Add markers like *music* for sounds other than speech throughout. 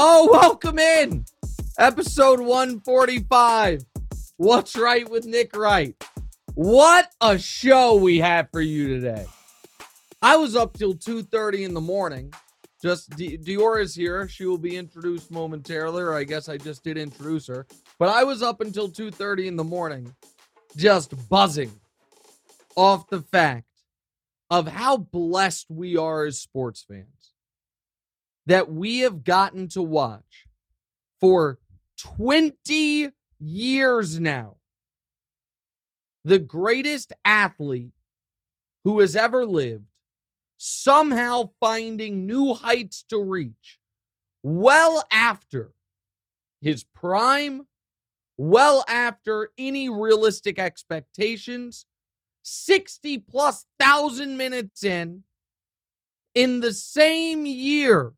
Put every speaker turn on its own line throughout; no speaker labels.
Oh, welcome in. Episode 145. What's right with Nick Wright? What a show we have for you today. I was up till 2:30 in the morning. Just D- Dior is here. She will be introduced momentarily, or I guess I just did introduce her. But I was up until 2:30 in the morning, just buzzing off the fact of how blessed we are as sports fans that we have gotten to watch for 20 years now. The greatest athlete who has ever lived somehow finding new heights to reach well after his prime, well after any realistic expectations, 60 plus thousand minutes in, in the same year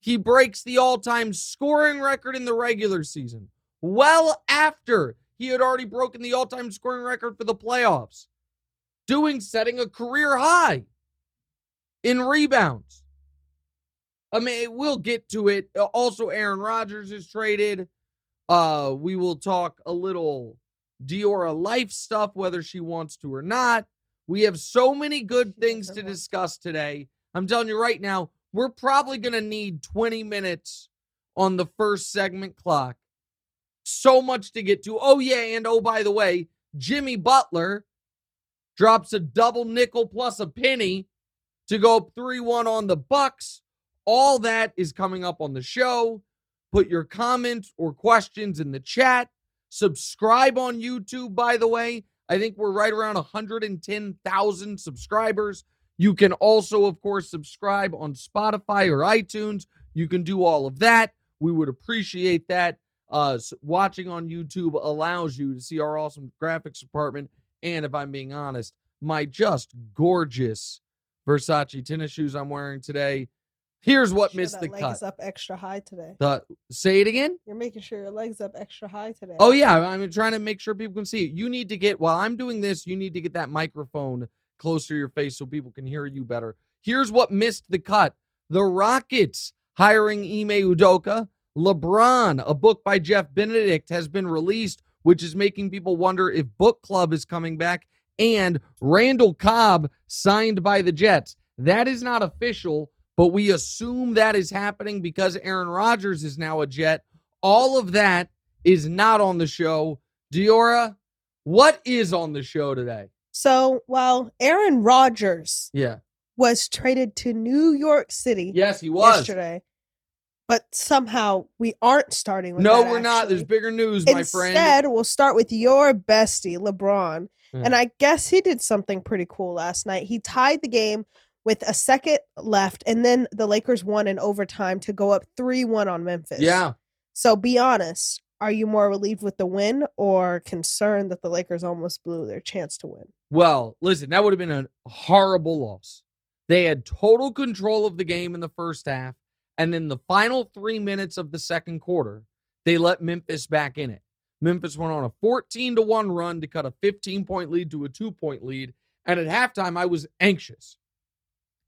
he breaks the all time scoring record in the regular season, well after he had already broken the all time scoring record for the playoffs, doing setting a career high in rebounds. I mean, we'll get to it. Uh, Also, Aaron Rodgers is traded. Uh, we will talk a little Diorra life stuff, whether she wants to or not. We have so many good things to discuss today. I'm telling you right now, we're probably going to need 20 minutes on the first segment clock. So much to get to. Oh, yeah. And oh, by the way, Jimmy Butler drops a double nickel plus a penny to go up 3 1 on the Bucks. All that is coming up on the show. Put your comments or questions in the chat. Subscribe on YouTube, by the way. I think we're right around 110,000 subscribers. You can also, of course, subscribe on Spotify or iTunes. You can do all of that. We would appreciate that. Uh, watching on YouTube allows you to see our awesome graphics department. And if I'm being honest, my just gorgeous Versace tennis shoes I'm wearing today. Here's what
Sure
missed the
leg
cut.
is up extra high today.
The, say it again.
You're making sure your legs up extra high today.
Oh yeah, I'm trying to make sure people can see it. You need to get while I'm doing this, you need to get that microphone closer to your face so people can hear you better. Here's what missed the cut. The Rockets hiring Ime Udoka. LeBron, a book by Jeff Benedict has been released, which is making people wonder if book club is coming back. And Randall Cobb signed by the Jets. That is not official, but we assume that is happening because Aaron Rodgers is now a Jet. All of that is not on the show. Diorra, what is on the show today?
So while Aaron Rodgers
Yeah.
was traded to New York City
Yes, he was.
yesterday, but somehow we aren't starting with
No,
that,
we're not. There's bigger news, my friend.
Instead, we'll start with your bestie, LeBron.
Yeah.
And I guess he did something pretty cool last night. He tied the game with a second left, and then the Lakers won in overtime to go up 3 1 on Memphis.
Yeah.
So be honest. Are you more relieved with the win or concerned that the Lakers almost blew their chance to win?
Well, listen, that would have been a horrible loss. They had total control of the game in the first half. And then the final three minutes of the second quarter, they let Memphis back in it. Memphis went on a 14 to 1 run to cut a 15 point lead to a two point lead. And at halftime, I was anxious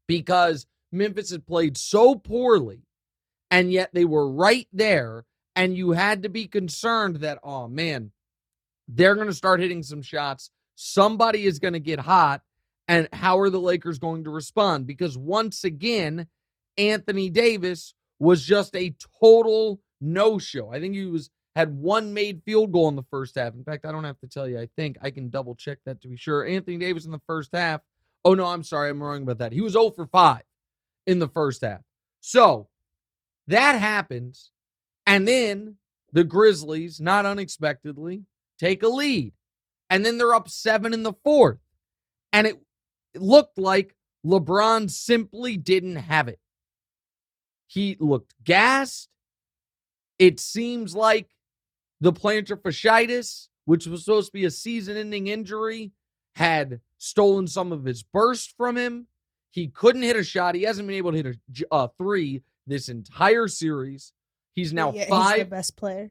because Memphis had played so poorly, and yet they were right there. And you had to be concerned that, oh man, They're going to start hitting some shots. Somebody is going to get hot. And how are the Lakers going to respond? Because once again, Anthony Davis was just a total no show. I think he was had one made field goal in the first half. In fact, I don't have to tell you. I think I can double check that to be sure. Anthony Davis in the first half. Oh no, I'm sorry, I'm wrong about that. He was 0 for 5 in the first half. So that happens, and then the Grizzlies, not unexpectedly, take a lead. And then they're up seven in the fourth. And it looked like LeBron simply didn't have it. He looked gassed. It seems like the plantar fasciitis, which was supposed to be a season ending injury, had stolen some of his burst from him. He couldn't hit a shot. He hasn't been able to hit a uh, three this entire series. He's now
Yeah,
five.
He's the best player.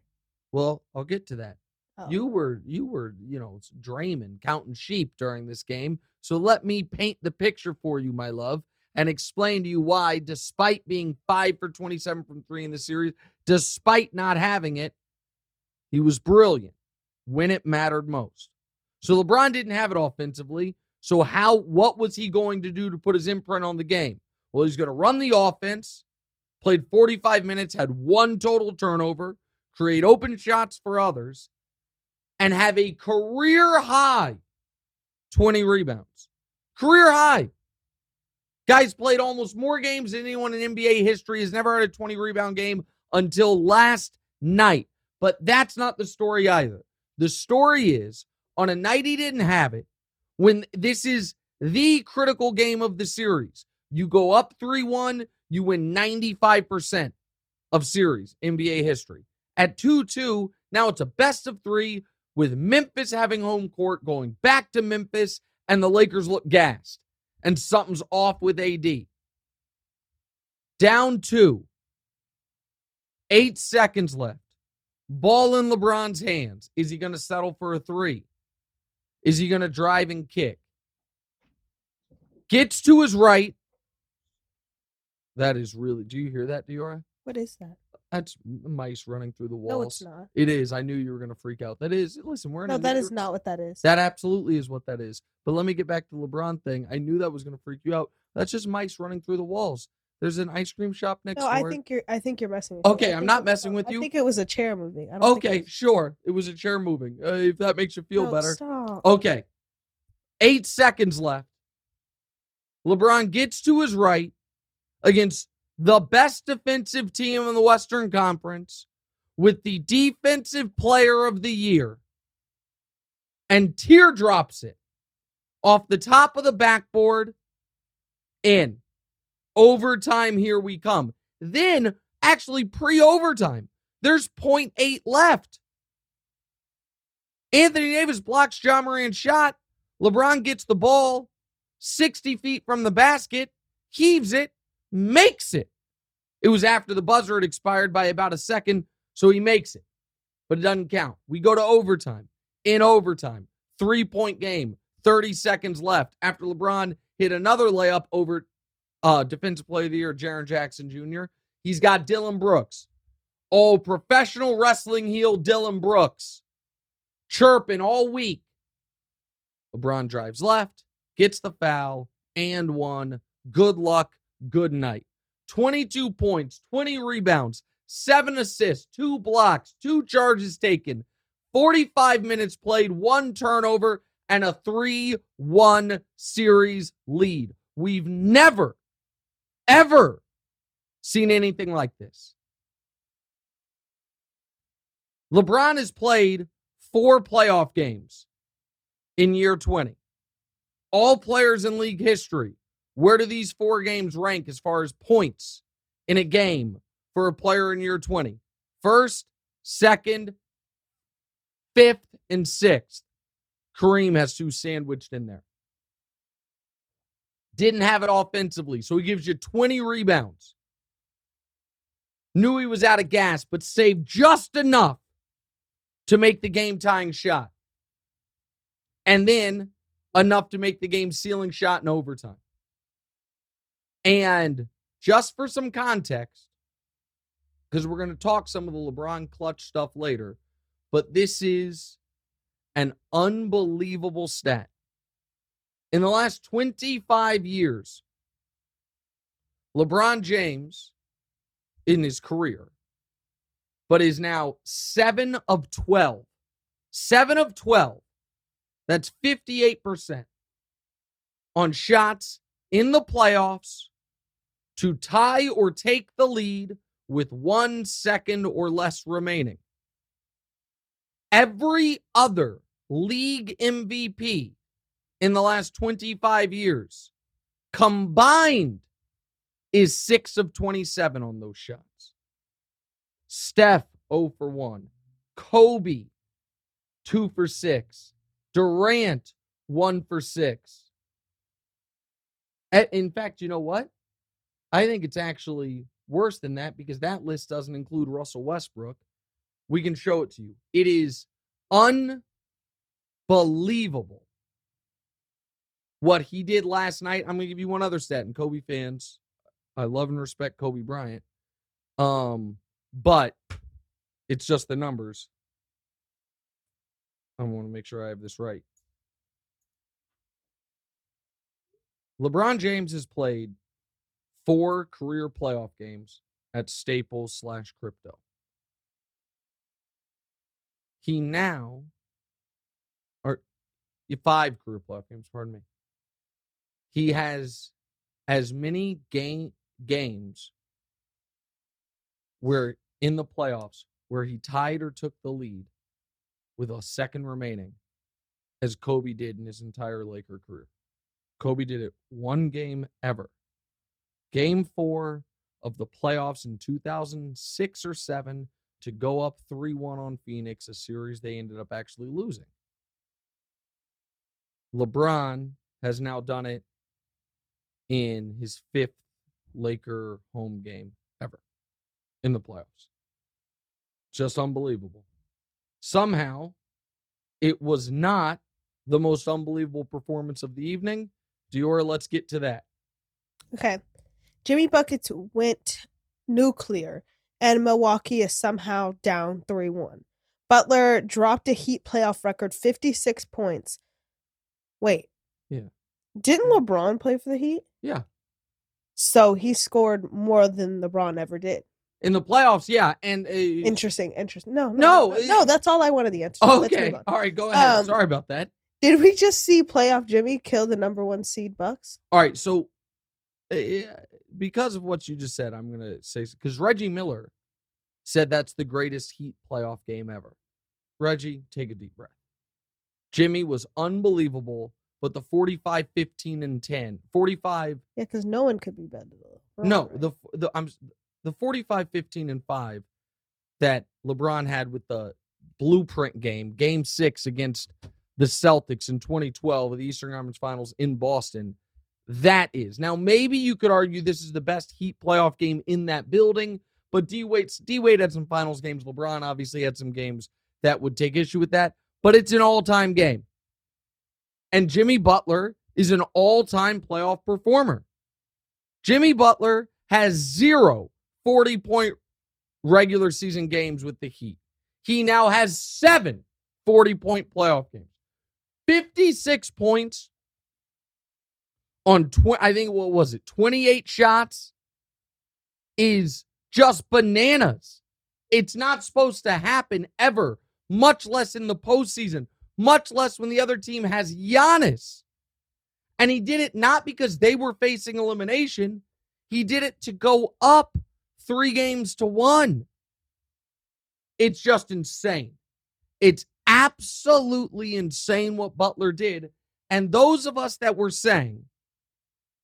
Well, I'll get to that.
Oh.
You were you were, you know, dreaming, counting sheep during this game. So let me paint the picture for you, my love, and explain to you why, despite being five for 27 from three in the series, despite not having it, he was brilliant when it mattered most. So LeBron didn't have it offensively. So how what was he going to do to put his imprint on the game? Well, he's going to run the offense, played 45 minutes, had one total turnover, create open shots for others, and have a career high 20 rebounds. Career high. Guys played almost more games than anyone in NBA history has never had a 20 rebound game until last night. But that's not the story either. The story is on a night he didn't have it, when this is the critical game of the series, you go up 3 1, you win 95% of series NBA history. At 2 2, now it's a best of three with Memphis having home court, going back to Memphis, and the Lakers look gassed. And something's off with AD. Down two. Eight seconds left. Ball in LeBron's hands. Is he going to settle for a three? Is he going to drive and kick? Gets to his right. That is really. Do you hear that, Diorra?
What is that?
That's mice running through the walls.
No, it's not.
It is. I knew you were going to freak out. That is. Listen, we're in
No,
a
that is not what that is.
That absolutely is what that is. But let me get back to the LeBron thing. I knew that was going to freak you out. That's just mice running through the walls. There's an ice cream shop next
no,
door.
I think you're. I think you're messing with. me.
Okay, I'm not messing with you.
I think it was a chair moving. I don't think it
Okay,
was-
sure. It was a chair moving. Uh, if that makes you feel
No,
better.
Stop.
Okay. Eight seconds left. LeBron gets to his right against the best defensive team in the Western Conference with the defensive player of the year and teardrops it off the top of the backboard in. Overtime, here we come. Then, actually, pre overtime, there's 0.8 left. Anthony Davis blocks Ja Morant's shot. LeBron gets the ball 60 feet from the basket, heaves it, makes it. It was after the buzzer had expired by about a second, so he makes it. But it doesn't count. We go to overtime. In overtime, three point game, 30 seconds left after LeBron hit another layup over uh, Defensive Player of the Year, Jaren Jackson Jr. He's got Dillon Brooks. Oh, professional wrestling heel Dillon Brooks chirping all week. LeBron drives left, gets the foul, and one. Good luck. Good night. 22 points, 20 rebounds, seven assists, two blocks, two charges taken, 45 minutes played, one turnover, and a 3 1 series lead. We've never, ever seen anything like this. LeBron has played four playoff games in year 20. All players in league history, where do these four games rank as far as points in a game for a player in year 20? First, second, fifth, and sixth. Kareem has two sandwiched in there. Didn't have it offensively, so he gives you 20 rebounds. Knew he was out of gas, but saved just enough to make the game tying shot. And then enough to make the game sealing shot in overtime. And just for some context, because we're going to talk some of the LeBron clutch stuff later, but this is an unbelievable stat. In the last 25 years, LeBron James in his career, but is now 7 of 12. 7 of 12. That's 58% on shots in the playoffs to tie or take the lead with one second or less remaining. Every other league MVP in the last 25 years combined is 6 of 27 on those shots. Steph 0 for 1. Kobe 2 for 6. Durant 1 for 6. In fact, you know what? I think it's actually worse than that because that list doesn't include Russell Westbrook. We can show it to you. It is unbelievable what he did last night. I'm going to give you one other stat, and Kobe fans, I love and respect Kobe Bryant. Um, but it's just the numbers. I want to make sure I have this right. LeBron James has played four career playoff games at Staples slash crypto. He now, or five career playoff games, pardon me. He has as many game games where in the playoffs where he tied or took the lead with a second remaining as Kobe did in his entire Laker career. Kobe did it one game ever. Game four of the playoffs in 2006 or 7 to go up 3 1 on Phoenix, a series they ended up actually losing. LeBron has now done it in his fifth Laker home game ever in the playoffs. Just unbelievable. Somehow, it was not the most unbelievable performance of the evening. Dior, let's get to that.
Okay. Jimmy Buckets went nuclear, and Milwaukee is somehow down 3 1. Butler dropped a Heat playoff record 56 points. Wait.
Yeah.
Didn't LeBron play for the Heat?
Yeah.
So he scored more than LeBron ever did.
In the playoffs, yeah. And uh,
interesting, interesting. No,
no,
no, no, that's all I wanted the answer.
Okay. All right, go ahead. Um, Sorry about that.
Did we just see playoff Jimmy kill the number one seed Bucks?
All right, so uh, because of what you just said, I'm gonna say because Reggie Miller said that's the greatest Heat playoff game ever. Reggie, take a deep breath. Jimmy was unbelievable but the 45 15 and 10 45
yeah because no one could be better
no right? the the i'm the 45 15 and 5 that lebron had with the blueprint game game six against the celtics in 2012 of the eastern conference finals in boston that is now maybe you could argue this is the best heat playoff game in that building but d wade d wade had some finals games lebron obviously had some games that would take issue with that but it's an all-time game and Jimmy Butler is an all time playoff performer. Jimmy Butler has zero 40 point regular season games with the Heat. He now has seven 40 point playoff games. 56 points on 20, I think what was it, 28 shots is just bananas. It's not supposed to happen ever, much less in the postseason much less when the other team has Giannis. And he did it not because they were facing elimination, he did it to go up three games to one. It's just insane. It's absolutely insane what Butler did. And those of us that were saying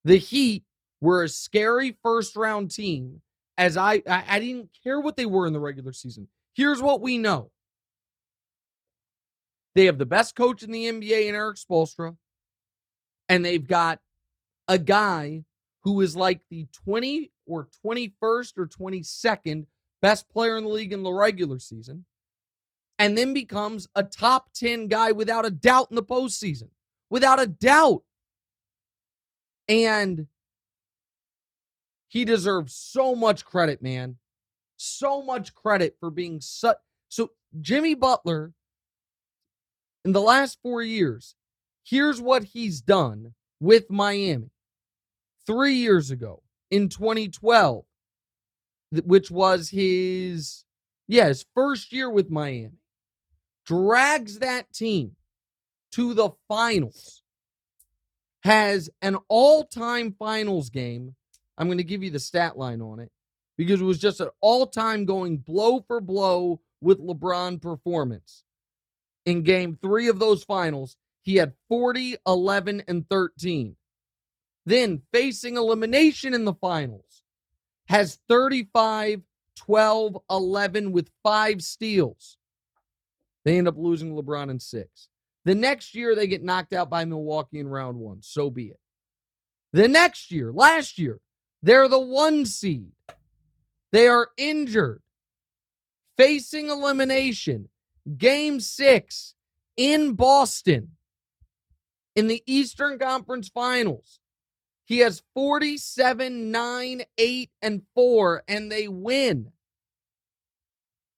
the Heat were a scary first round team, as I, I, I didn't care what they were in the regular season. Here's what we know they have the best coach in the NBA in Erik Spoelstra, and they've got a guy who is like the 20 or 21st or 22nd best player in the league in the regular season, and then becomes a top 10 guy without a doubt in the postseason. Without a doubt. And he deserves so much credit, man. So much credit for being such. So, Jimmy Butler in the last four years, here's what he's done with Miami. Three years ago in 2012, which was his, yeah, his first year with Miami, drags that team to the finals, has an all time finals game. I'm going to give you the stat line on it because it was just an all time going blow for blow with LeBron performance. In game three of those finals, he had 40, 11, and 13. Then facing elimination in the finals, has 35, 12, 11 with five steals. They end up losing LeBron in six. The next year, they get knocked out by Milwaukee in round one. So be it. The next year, last year, they're the one seed. They are injured, facing elimination. Game six in Boston in the Eastern Conference Finals. He has 47, 9, 8, and 4, and they win.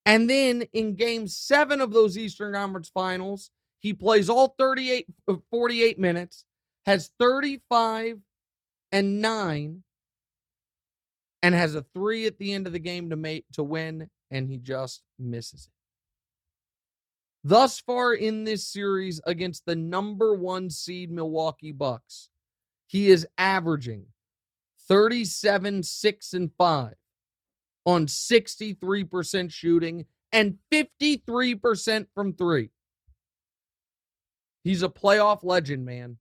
And then in game seven of those Eastern Conference Finals, he plays all 38, uh, 48 minutes, has 35 and 9, and has a three at the end of the game to make to win, and he just misses it. Thus far in this series against the number one seed Milwaukee Bucks, he is averaging 37, 6, and 5 on 63% shooting and 53% from three. He's a playoff legend, man.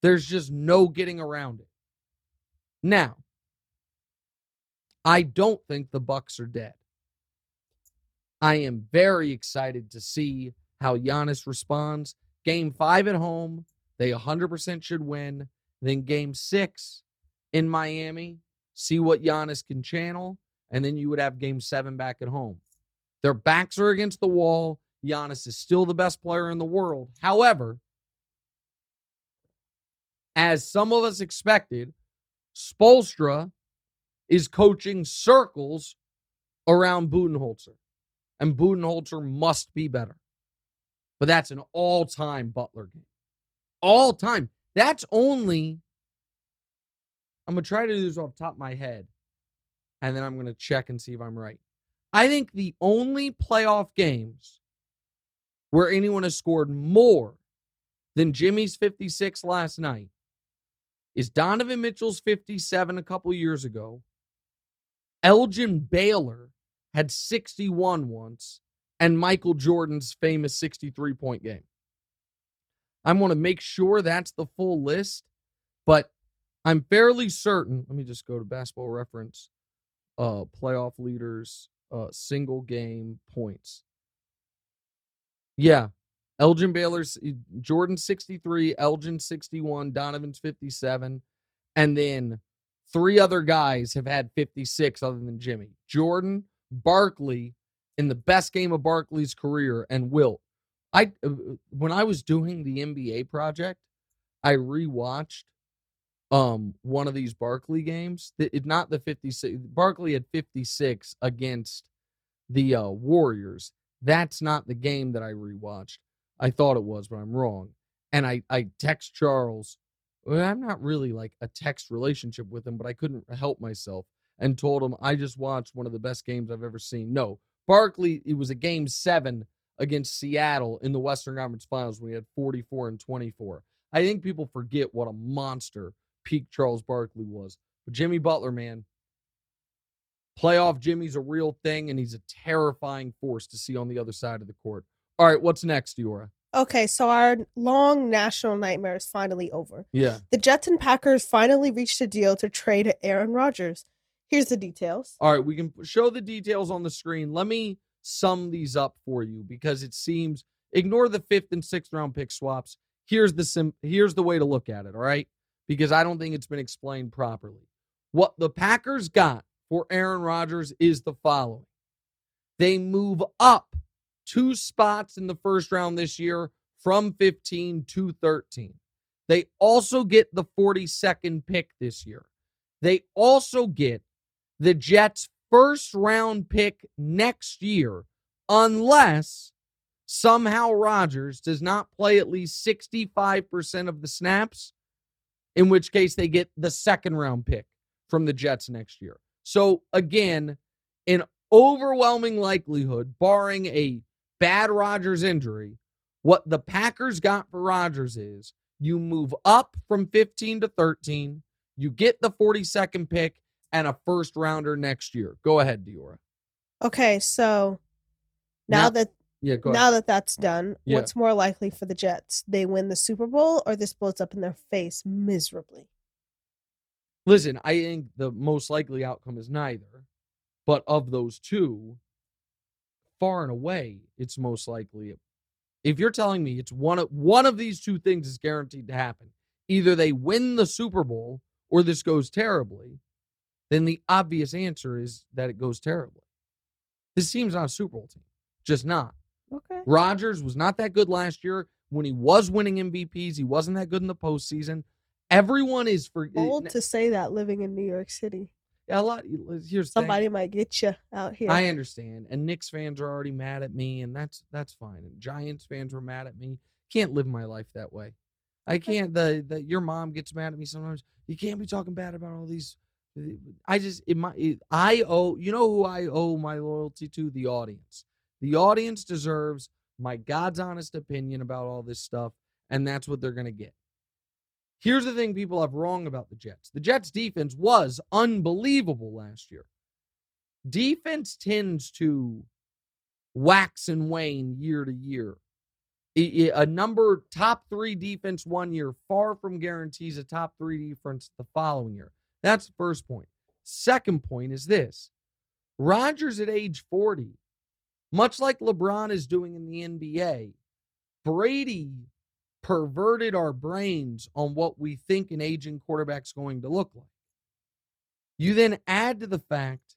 There's just no getting around it. Now, I don't think the Bucks are dead. I am very excited to see how Giannis responds. Game five at home, they 100% should win. Then game six in Miami, see what Giannis can channel and then you would have game seven back at home. Their backs are against the wall. Giannis is still the best player in the world. However, as some of us expected, Spoelstra is coaching circles around Budenholzer, and Budenholzer must be better. But that's an all time Butler game. All time. That's only, I'm going to try to do this off top of my head and then I'm going to check and see if I'm right. I think the only playoff games where anyone has scored more than Jimmy's 56 last night is Donovan Mitchell's 57 a couple years ago. Elgin Baylor had 61 once, and Michael Jordan's famous 63 point game. I want to make sure that's the full list, but I'm fairly certain. Let me just go to basketball reference uh playoff leaders uh single game points. Yeah. Elgin Baylor's Jordan 63, Elgin 61, Donovan's 57, and then three other guys have had 56 other than Jimmy. Jordan, Barkley in the best game of Barkley's career and Wilt. I uh, when I was doing the NBA project, I rewatched um one of these Barkley games. It, not the 56. Barkley had 56 against the uh, Warriors. That's not the game that I rewatched. I thought it was, but I'm wrong. And I I text Charles. I'm not really like a text relationship with him, but I couldn't help myself and told him I just watched one of the best games I've ever seen. No, Barkley. It was a game seven against Seattle in the Western Conference Finals when he had 44 and 24. I think people forget what a monster peak Charles Barkley was. But Jimmy Butler, man, playoff Jimmy's a real thing, and he's a terrifying force to see on the other side of the court. All right, what's next, Diorra?
Okay, so our long national nightmare is finally over.
Yeah.
The Jets and Packers finally reached a deal to trade Aaron Rodgers. Here's the details.
All right, we can show the details on the screen. Let me sum these up for you because it seems ignore the fifth and sixth round pick swaps. Here's the sim here's the way to look at it, all right? because I don't think it's been explained properly. What the Packers got for Aaron Rodgers is the following they move up two spots in the first round this year from 15 to 13. They also get the 42nd pick this year. They also get the Jets' first round pick next year, unless somehow Rodgers does not play at least 65% of the snaps, in which case they get the second round pick from the Jets next year. So, again, in overwhelming likelihood, barring a bad Rodgers injury, what the Packers got for Rodgers is you move up from 15 to 13, you get the 42nd pick and a first rounder next year. Go ahead, Diorra.
Okay, so now,
Now-
that
Yeah,
now that that's done,
Yeah.
what's more likely for the Jets? They win the Super Bowl or this blows up in their face miserably?
Listen, I think the most likely outcome is neither. But of those two, far and away, it's most likely. If you're telling me it's one of one of these two things is guaranteed to happen, either they win the Super Bowl or this goes terribly, then the obvious answer is that it goes terribly. This team's not a Super Bowl team, just not.
Okay.
Rodgers was not that good last year. When he was winning MVPs, he wasn't that good in the postseason. Everyone is for eh,
Bold to say that living in New York City.
a lot. Here's the thing.
Somebody might get you out here.
I understand, and Knicks fans are already mad at me, and that's that's fine. And Giants fans were mad at me. Can't live my life that way. I can't. The the your mom gets mad at me sometimes. You can't be talking bad about all these. Eh, I just it my it, I owe you know who I owe my loyalty to the audience. The audience deserves my God's honest opinion about all this stuff, and that's what they're gonna get. Here's the thing people have wrong about the Jets. The Jets defense was unbelievable last year defense tends to wax and wane year to year. A number top three defense one year far from guarantees a top three defense the following year. That's the first point. Second point is this Rodgers at age 40, much like LeBron is doing in the NBA, Brady perverted our brains on what we think an aging quarterback's going to look like. You then add to the fact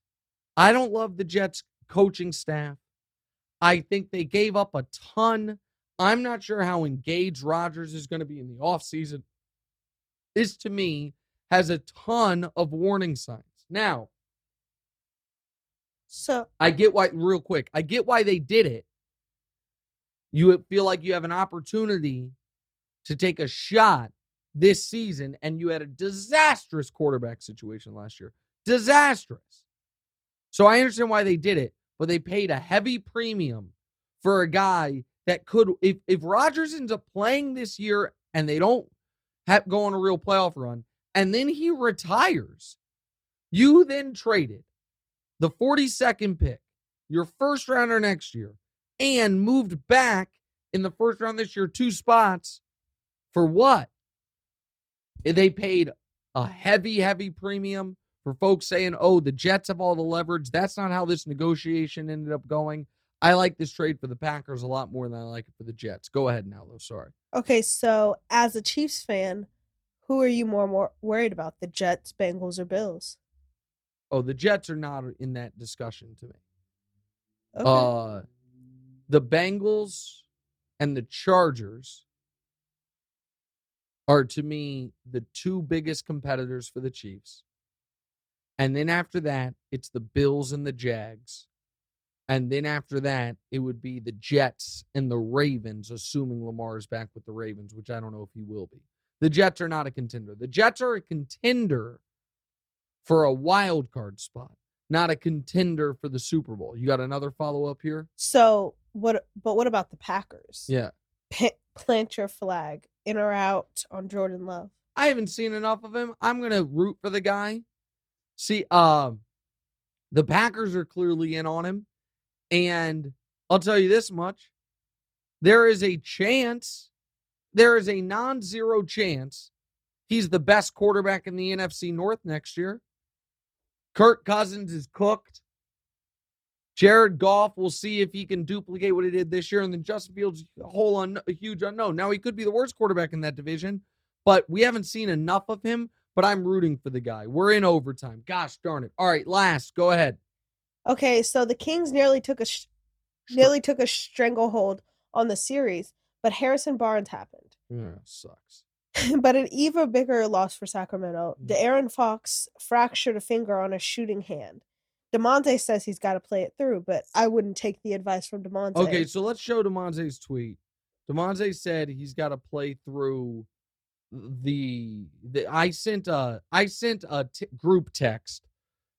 I don't love the Jets coaching staff. I think they gave up a ton. I'm not sure how engaged Rodgers is going to be in the offseason. This to me has a ton of warning signs. Now,
so
I get why, real quick, I get why they did it. You feel like you have an opportunity to take a shot this season, and you had a disastrous quarterback situation last year. Disastrous. So I understand why they did it, but they paid a heavy premium for a guy that could, if, if Rodgers ends up playing this year and they don't have, go on a real playoff run, and then he retires, you then traded the 42nd pick, your first rounder next year, and moved back in the first round this year two spots for what? They paid a heavy, heavy premium for folks saying, oh, the Jets have all the leverage. That's not how this negotiation ended up going. I like this trade for the Packers a lot more than I like it for the Jets. Go ahead now, though. Sorry.
okay, so as a Chiefs fan, who are you more more worried about? The Jets, Bengals, or Bills?
Oh, the Jets are not in that discussion to me.
Okay.
Uh, the Bengals and the Chargers are to me the two biggest competitors for the Chiefs. And then after that, it's the Bills and the Jags. And then after that, it would be the Jets and the Ravens, assuming Lamar is back with the Ravens, which I don't know if he will be. The Jets are not a contender. The Jets are a contender for a wild card spot, not a contender for the Super Bowl. You got another follow up here?
so what? But what about the Packers?
Yeah.
Plant your flag in or out on Jordan Love.
I haven't seen enough of him. I'm gonna root for the guy. See, um, the Packers are clearly in on him, and I'll tell you this much: there is a chance, there is a non-zero chance, he's the best quarterback in the NFC North next year. Kirk Cousins is cooked. Jared Goff, we'll see if he can duplicate what he did this year, and then Justin Fields, a whole un- a huge unknown. Now he could be the worst quarterback in that division, but we haven't seen enough of him. But I'm rooting for the guy. We're in overtime. Gosh darn it! All right, last, go ahead.
Okay, so the Kings nearly took a sh- nearly took a stranglehold on the series, but Harrison Barnes happened.
Yeah, sucks. *laughs*
but an even bigger loss for Sacramento. De'Aaron Fox fractured a finger on a shooting hand. Demonte says he's got to play it through, but I wouldn't take the advice from Demonte.
Okay, so let's show Demonte's tweet. Demonte said he's got to play through the the I sent a I sent a t- group text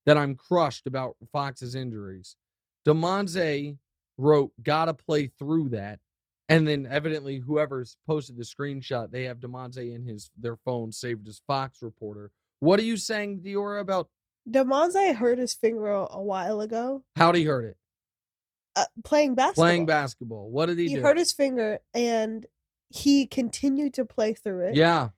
that I'm crushed about Fox's injuries. Demonte wrote gotta play through that. And then evidently whoever's posted the screenshot, they have Demonte in his their phone saved as Fox reporter. What are you saying, Diorra, about
Demonte hurt his finger a, while ago
how'd he hurt it?
uh, playing basketball.
Playing basketball. What did he, do?
He
do?
hurt his finger and he continued to play through it.
yeah,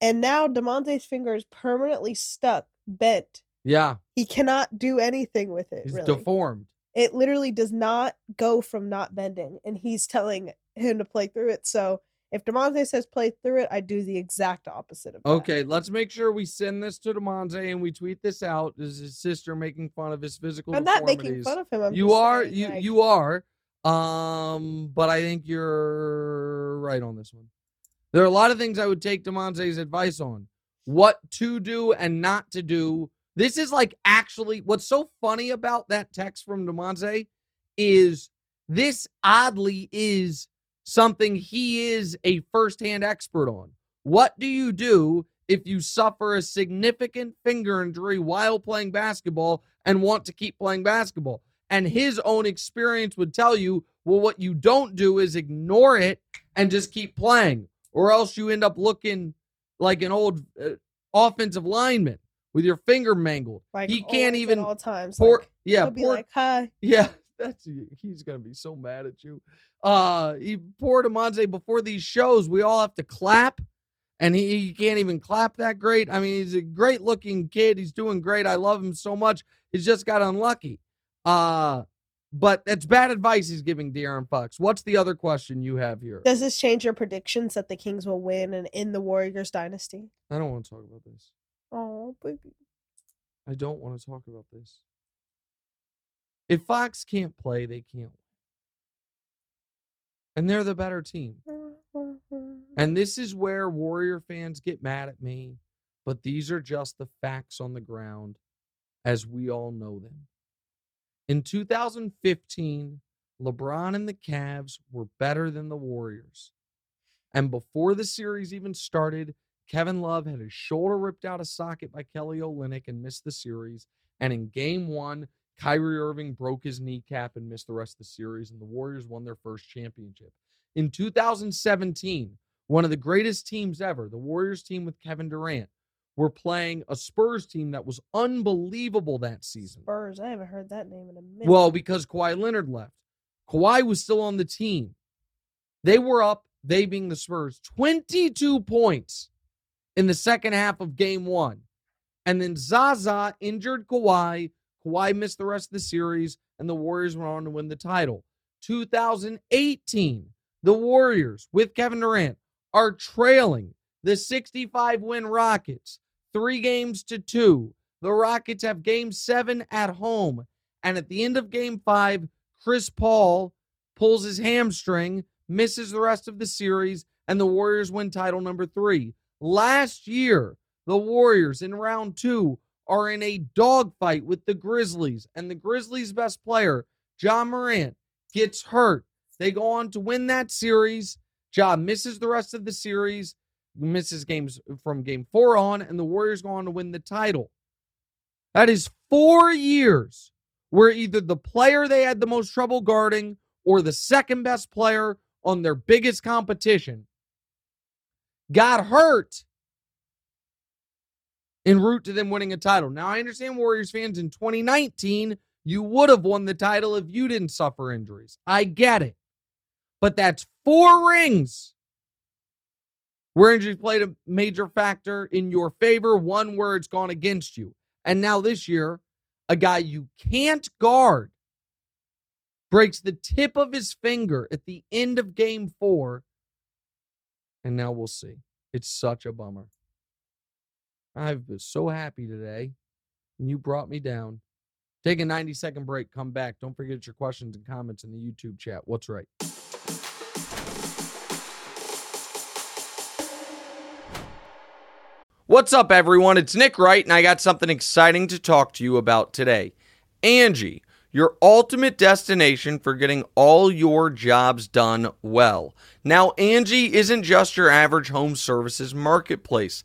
And now Demonte's finger is permanently stuck, bent.
yeah.
He cannot do anything with it.
He's
really.
deformed.
it literally does not go from not bending and he's telling him to play through it so if demonte says play through it i do the exact opposite of that.
Okay, let's make sure we send this to Demonte and we tweet this out. Is his sister making fun of his physical
i'm not making fun of him I'm
you are
saying,
you
like,
you are um but i think you're right on this one. There are a lot of things i would take demonte's advice on. What to do and not to do. This is like actually what's so funny about that text from demonte is this oddly is something he is a firsthand expert on. What do you do if you suffer a significant finger injury while playing basketball and want to keep playing basketball? And his own experience would tell you well what you don't do is ignore it and just keep playing or else you end up looking like an old uh, offensive lineman with your finger mangled.
Like
he can't even
all times
poor
like,
yeah poor,
like hi. *laughs*
Yeah that's he's gonna be so mad at you uh he poor demonte before these shows we all have to clap and he, he can't even clap that great i mean he's a great looking kid he's doing great i love him so much he's just got unlucky uh but that's bad advice he's giving De'Aaron Fox. What's the other question you have here?
does this change your predictions that the kings will win and in the warriors dynasty
I don't want to talk about this.
oh baby
I don't want to talk about this. If Fox can't play, they can't win. And they're the better team. And *laughs* this is where Warrior fans get mad at me, but these are just the facts on the ground as we all know them. In 2015, LeBron and the Cavs were better than the Warriors. And before the series even started, Kevin Love had his shoulder ripped out of socket by Kelly Olynyk and missed the series. And in game one, Kyrie Irving broke his kneecap and missed the rest of the series, and the Warriors won their first championship. In 2017, one of the greatest teams ever, the Warriors team with Kevin Durant, were playing a Spurs team that was unbelievable that season.
spurs i haven't heard that name in a minute
Well, because Kawhi Leonard left. Kawhi was still on the team. They were up, they being the Spurs, 22 points in the second half of game one. And then Zaza injured Kawhi. Kawhi missed the rest of the series, and the Warriors went on to win the title. 2018, the Warriors with Kevin Durant are trailing the 65 win Rockets, three games to two. The Rockets have game seven at home. And at the end of game five, Chris Paul pulls his hamstring, misses the rest of the series, and the Warriors win title number three. Last year, the Warriors in round two are in a dogfight with the Grizzlies, and the Grizzlies' best player, Ja Morant, gets hurt. They go on to win that series. Ja misses the rest of the series, misses games from game four on, and the Warriors go on to win the title. That is four years where either the player they had the most trouble guarding or the second best player on their biggest competition got hurt en route to them winning a title. Now, I understand Warriors fans in 2019, you would have won the title if you didn't suffer injuries. I get it. But that's four rings where injuries played a major factor in your favor, one where it's gone against you. And now this year, a guy you can't guard breaks the tip of his finger at the end of game four. And now we'll see. It's such a bummer. I've been so happy today, and you brought me down. Take a 90 second break, come back. Don't forget your questions and comments in the YouTube chat. What's right? What's up, everyone? It's Nick Wright, and I got something exciting to talk to you about today. Angie, your ultimate destination for getting all your jobs done well. Now, Angie isn't just your average home services marketplace.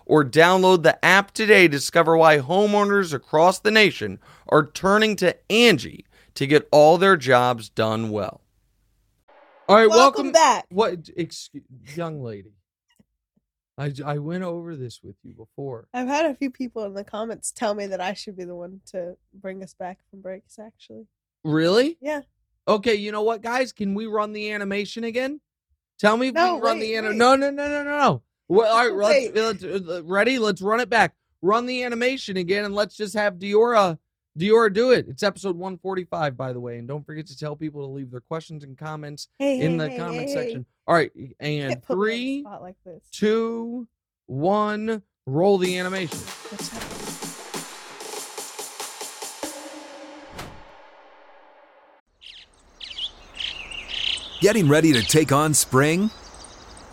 or download the app today to discover why homeowners across the nation are turning to Angi to get all their jobs done well. All right,
Welcome,
welcome,
back.
What, excuse, young lady? I, I went over this with you before.
I've had a few people in the comments tell me that I should be the one to bring us back from breaks. Actually,
Really?
yeah.
Okay, you know what, guys? Can we run the animation again? Tell me if
No,
we can run the animation. No, no, no, no, no, no. Well, all right,
Wait.
let's, let's uh, ready. Let's run it back. Run the animation again, and let's just have Diorra, Diorra do it. It's episode one forty five, by the way, and don't forget to tell people to leave their questions and comments
Hey,
in
hey,
the
hey,
comment
hey,
section. All right, and
Can't put me on the
three,
like this.
two, one, roll the animation.
Getting ready to take on spring?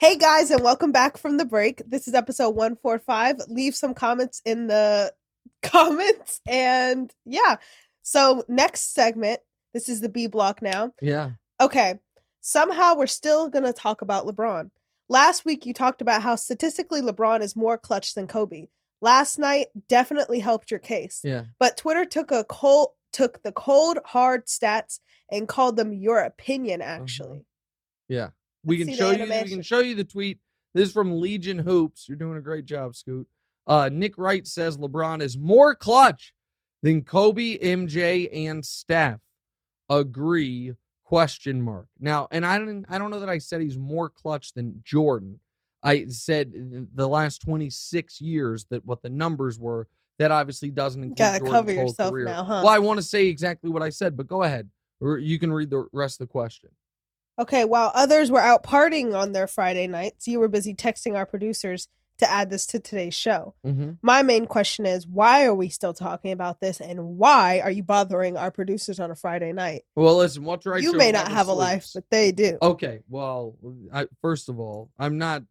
Hey guys, and welcome back from the break. This is episode 145. Leave some comments in the *laughs* comments. And yeah, so next segment, this is the B block now.
Yeah.
Okay, somehow we're still going to talk about LeBron. Last week, you talked about how statistically LeBron is more clutch than Kobe. Last night definitely helped your case.
Yeah.
But Twitter took a cold took the cold hard stats and called them your opinion mm-hmm. actually.
Yeah. We can show you we can show you the tweet. This is from Legion Hoops. You're doing a great job, Scoot. Uh Nick Wright says LeBron is more clutch than Kobe, MJ, and Steph. Agree question mark. Now, and I don't I don't know that I said he's more clutch than Jordan. I said the last 26 years that what the numbers were. That obviously doesn't include
Gotta
Jordan's
cover yourself
career.
now, huh?
Well, I want to say exactly what I said, but go ahead. Or you can read the rest of the question.
Okay, while others were out partying on their Friday nights, you were busy texting our producers to add this to today's show.
Mm-hmm.
My main question is why are we still talking about this and why are you bothering our producers on a Friday night?
Well, listen, what's right?
you may not have a life, but they do.
Okay, well, I, first of all, I'm not.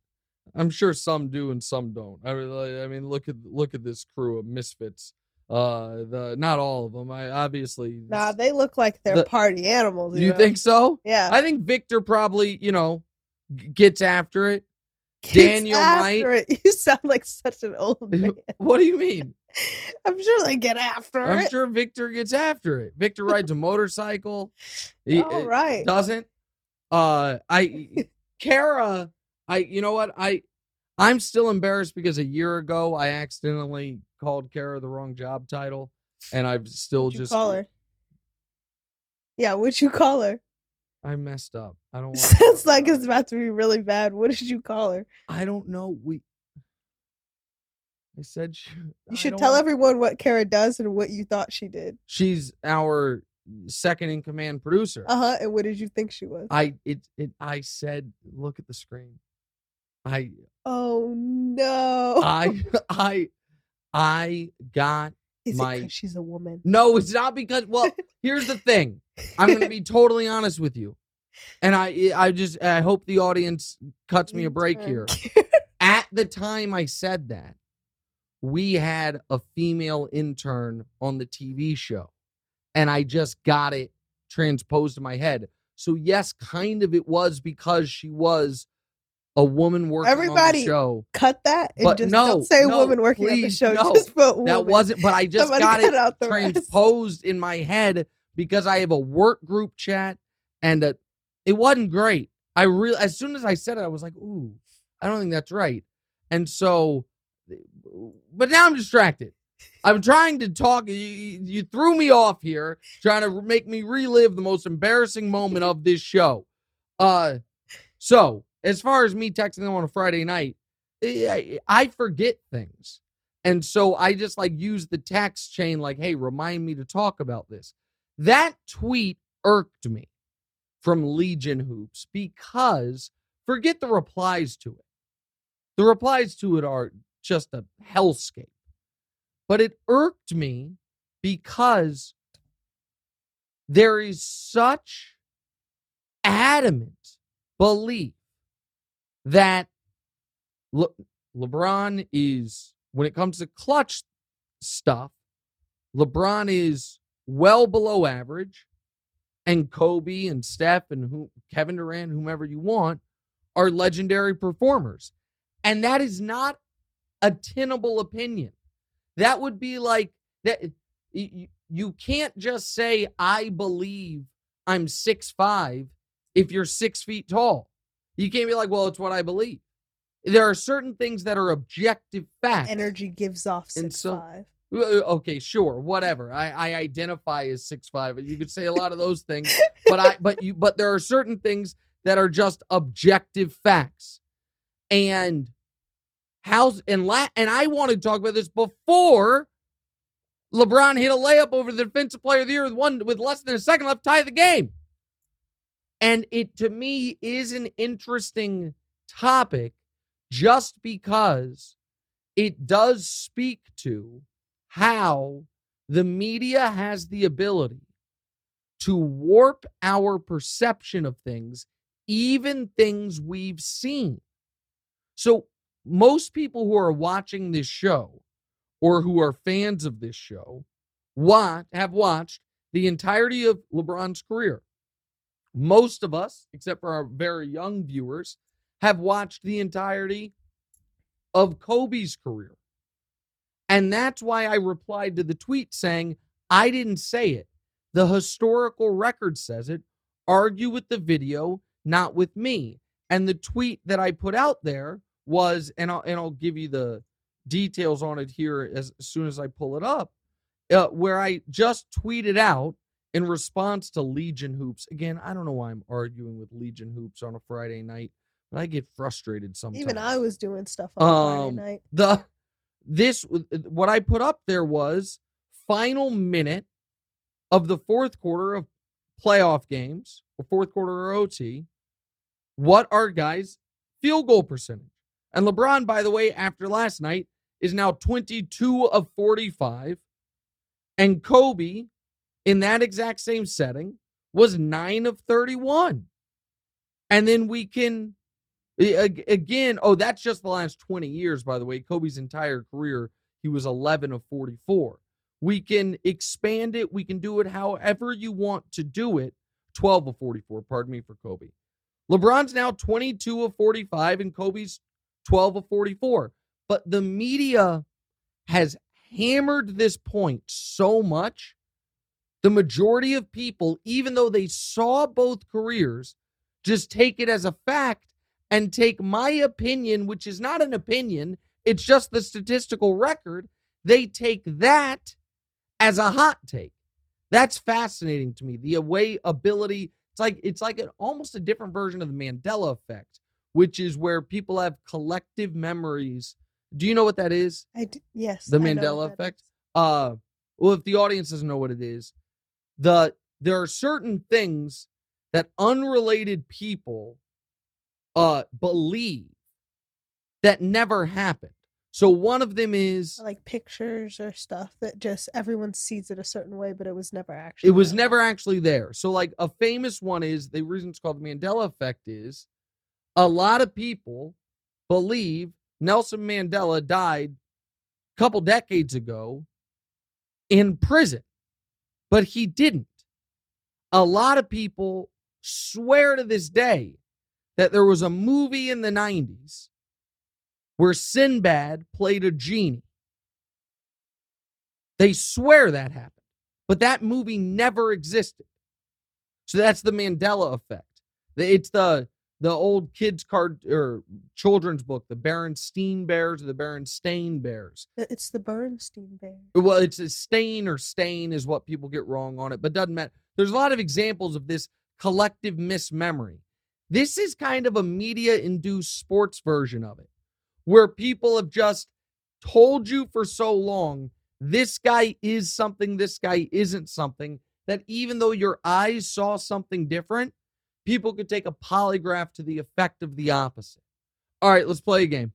I'm sure some do and some don't. I mean, I mean, look at look at this crew of misfits. Uh, the not all of them. I obviously.
Nah, they look like they're
the-
party animals.
you
know?
think so?
Yeah.
I think Victor probably, you know, g- gets after it.
Gets
Daniel
after it. *laughs* You sound like such an old *laughs* man.
What do you mean? *laughs*
I'm sure they get after
I'm
it.
sure Victor gets after it. Victor rides a motorcycle. He-
All
uh,
right.
doesn't. Uh, I, Kara, I, you know what? I, I'm still embarrassed because a year ago I accidentally called Kara the wrong job title, and I've still
What'd you
just
call her? Yeah, what'd you call her?
I messed up. I don't. *laughs*
Sounds like it's about to be really bad. What did you call her?
I don't know. We. I said she,
You should tell everyone what Kara does and what you thought she did.
She's our second in command producer.
Uh huh. And what did you think she was?
I it it. I said, look at the screen. I
Oh no!
I *laughs* I I got
Is
my-
'cause she's a woman?
no, it's not because well, *laughs* here's the thing. I'm gonna be totally honest with you. and I I just I hope the audience cuts me a break here. *laughs* At the time I said that, we had a female intern on the TV show, and I just got it transposed in my head. So yes, kind of it was because she was a woman working on
Everybody,
the show.
Cut that and
But
just
no,
don't say
no,
woman working on the show.
no.
Just put woman.
That wasn't, but I just got it
out the rest.
transposed in my head because I have a work group chat and a, it wasn't great. I really, as soon as I said it, I was like, ooh, I don't think that's right. And so, but now I'm distracted. I'm trying to talk. You, you you threw me off here, trying to make me relive the most embarrassing moment of this show. Uh, so as far as me texting them on a Friday night, eh, I, I forget things. And so I just like use the text chain, like, hey, remind me to talk about this. That tweet irked me from Legion Hoops because forget the replies to it. The replies to it are just a hellscape. But it irked me because there is such adamant belief that Le- LeBron is, when it comes to clutch stuff, LeBron is well below average, and Kobe and Steph and who, Kevin Durant, whomever you want, are legendary performers. And that is not a tenable opinion. That would be like that. You, you can't just say, I believe I'm six five if you're six feet tall. You can't be like, well, it's what I believe. There are certain things that are objective facts.
Energy gives off
And
six
so-
five.
Uh, Okay, sure, whatever. I, I identify as six five. You could say a lot of those things, but I but you but there are certain things that are just objective facts. And how's and la- and I want to talk about this before LeBron hit a layup over the defensive player of the year with one with less than a second left, to tie the game. And it to me is an interesting topic just because it does speak to how the media has the ability to warp our perception of things, even things we've seen. So, most people who are watching this show or who are fans of this show watch, have watched the entirety of LeBron's career. Most of us, except for our very young viewers, have watched the entirety of Kobe's career. And that's why I replied to the tweet saying, I didn't say it. The historical record says it. Argue with the video, not with me. And the tweet that I put out there was, and I'll, and I'll give you the details on it here as, as soon as I pull it up, uh, where I just tweeted out in response to Legion Hoops. Again, I don't know why I'm arguing with Legion Hoops on a Friday night, but I get frustrated sometimes
Even I was doing stuff on
Um,
Friday night.
the this what I put up there was final minute of the fourth quarter of playoff games or fourth quarter or OT. What are guys' field goal percentage? And LeBron, by the way, after last night, is now 22 of 45. And Kobe, in that exact same setting, was 9 of 31. And then we can Again, oh, that's just the last 20 years, by the way. Kobe's entire career, he was 11 of 44. We can expand it. We can do it however you want to do it. 12 of 44, pardon me for Kobe. LeBron's now 22 of 45, and Kobe's 12 of 44. But the media has hammered this point so much. The majority of people, even though they saw both careers, just take it as a fact and take my opinion, which is not an opinion, it's just the statistical record. They take that as a hot take. That's fascinating to me. The away ability, it's like it's like an, almost a different version of the Mandela effect, which is where people have collective memories. Do you know what that is?
I d- yes.
The Mandela effect? uh well if the audience doesn't know what it is the there are certain things that unrelated people uh believe that never happened So one of them is
like pictures or stuff that just everyone sees it a certain way, but it was never actually.
it was
there.
never actually there. So like a famous one is the reason it's called the Mandela effect is a lot of people believe Nelson Mandela died a couple decades ago in prison, but he didn't. A lot of people swear to this day that there was a movie in the 90s where Sinbad played a genie. They swear that happened, but that movie never existed. So that's the Mandela effect. It's the the old kids card or children's book, the Berenstain Bears or the Berenstain Bears.
It's the Bernstein Bear.
Well, it's a stain or stain is what people get wrong on it, but doesn't matter. There's a lot of examples of this collective mismemory. This is kind of a media induced sports version of it, where people have just told you for so long this guy is something, this guy isn't something, that even though your eyes saw something different, people could take a polygraph to the effect of the opposite. All right, let's play a game.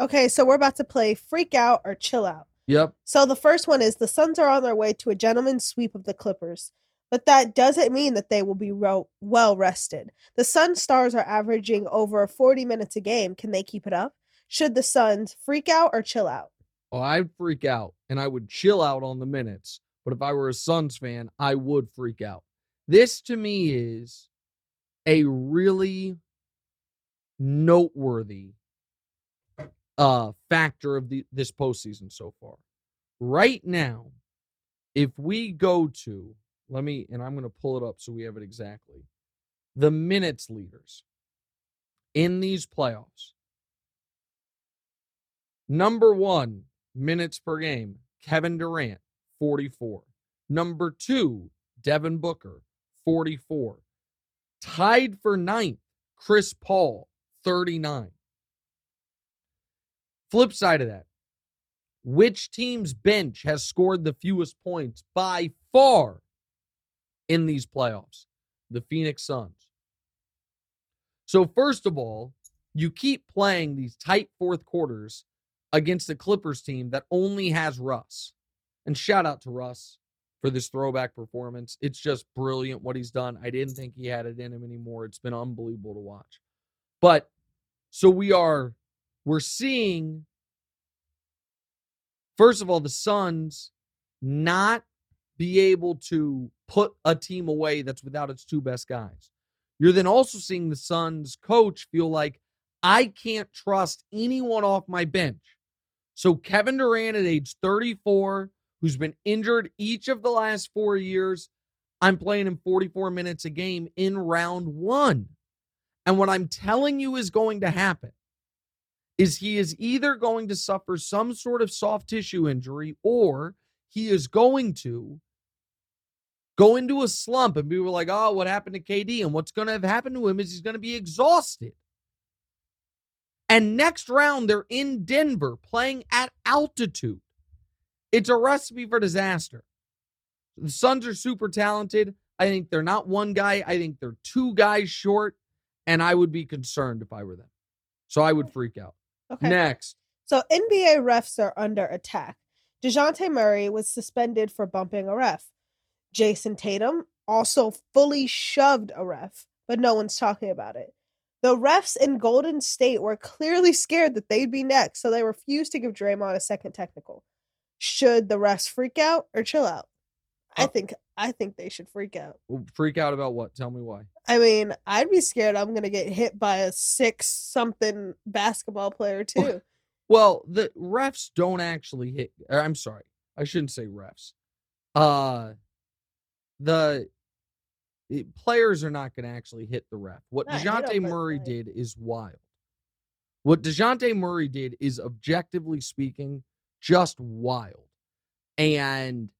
Okay, so we're about to play Freak Out or Chill Out.
Yep.
So the first one is the Suns are on their way to a gentleman's sweep of the Clippers, but that doesn't mean that they will be ro- well rested. The Sun stars are averaging over 40 minutes a game. Can they keep it up? Should the Suns freak out or chill out?
Oh, I'd freak out and I would chill out on the minutes. But if I were a Suns fan, I would freak out. This to me is a really noteworthy uh factor of the this postseason so far. Right now, if we go to let me and I'm gonna pull it up so we have it exactly. The minutes leaders in these playoffs. Number one, minutes per game, Kevin Durant, 44. Number two, Devin Booker, 44. Tied for ninth, Chris Paul, 39. Flip side of that, which team's bench has scored the fewest points by far in these playoffs? The Phoenix Suns. So, first of all, you keep playing these tight fourth quarters against the Clippers team that only has Russ. And shout out to Russ for this throwback performance. It's just brilliant what he's done. I didn't think he had it in him anymore. It's been unbelievable to watch. But so we are we're seeing first of all the Suns not be able to put a team away that's without its two best guys. You're then also seeing the Suns coach feel like I can't trust anyone off my bench. So Kevin Durant at age 34, who's been injured each of the last four years, I'm playing him 44 minutes a game in round one. And what I'm telling you is going to happen is he is either going to suffer some sort of soft tissue injury or he is going to go into a slump and people are like, oh, what happened to KD? And what's going to have happened to him is he's going to be exhausted. And next round, they're in Denver playing at altitude. It's a recipe for disaster. The Suns are super talented. I think they're not one guy. I think they're two guys short. And I would be concerned if I were them. So I would freak out.
Okay.
Next.
So NBA refs are under attack. Dejounte Murray was suspended for bumping a ref. Jayson Tatum also fully shoved a ref, but no one's talking about it. The refs in Golden State were clearly scared that they'd be next, so they refused to give Draymond a second technical. Should the refs freak out or chill out? I
Uh,
think I think they should freak out.
Freak out about what? Tell me why.
I mean, I'd be scared I'm gonna get hit by a six something basketball player too.
Well, the refs don't actually hit. I'm sorry, I shouldn't say refs. Uh, the the players are not going to actually hit the ref. What Dejounte Murray did is wild. What Dejounte Murray did is objectively speaking just wild, and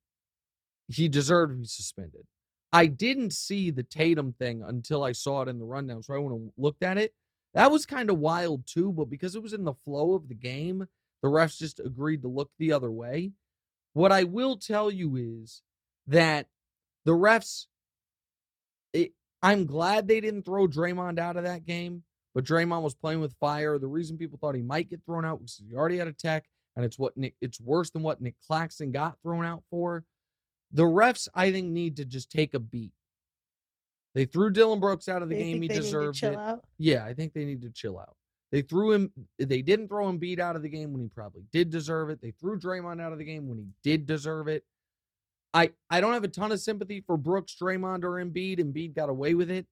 he deserved to be suspended. I didn't see the Tatum thing until I saw it in the rundown, so I went and looked at it. That was kind of wild too, but because it was in the flow of the game, the refs just agreed to look the other way. What I will tell you is that the refs, it, I'm glad they didn't throw Draymond out of that game, but Draymond was playing with fire. The reason people thought he might get thrown out was he already had a tech and it's what Nick. It's worse than what Nick Claxton got thrown out for. The refs, I think, need to just take a beat. They threw Dillon Brooks out of the
you
game. He
think they need to
deserved it.
out?
Yeah, I think they need to chill out. They threw him. They didn't throw him beat out of the game when he probably did deserve it. They threw Draymond out of the game when he did deserve it. I I don't have a ton of sympathy for Brooks, Draymond, or Embiid. Embiid got away with it,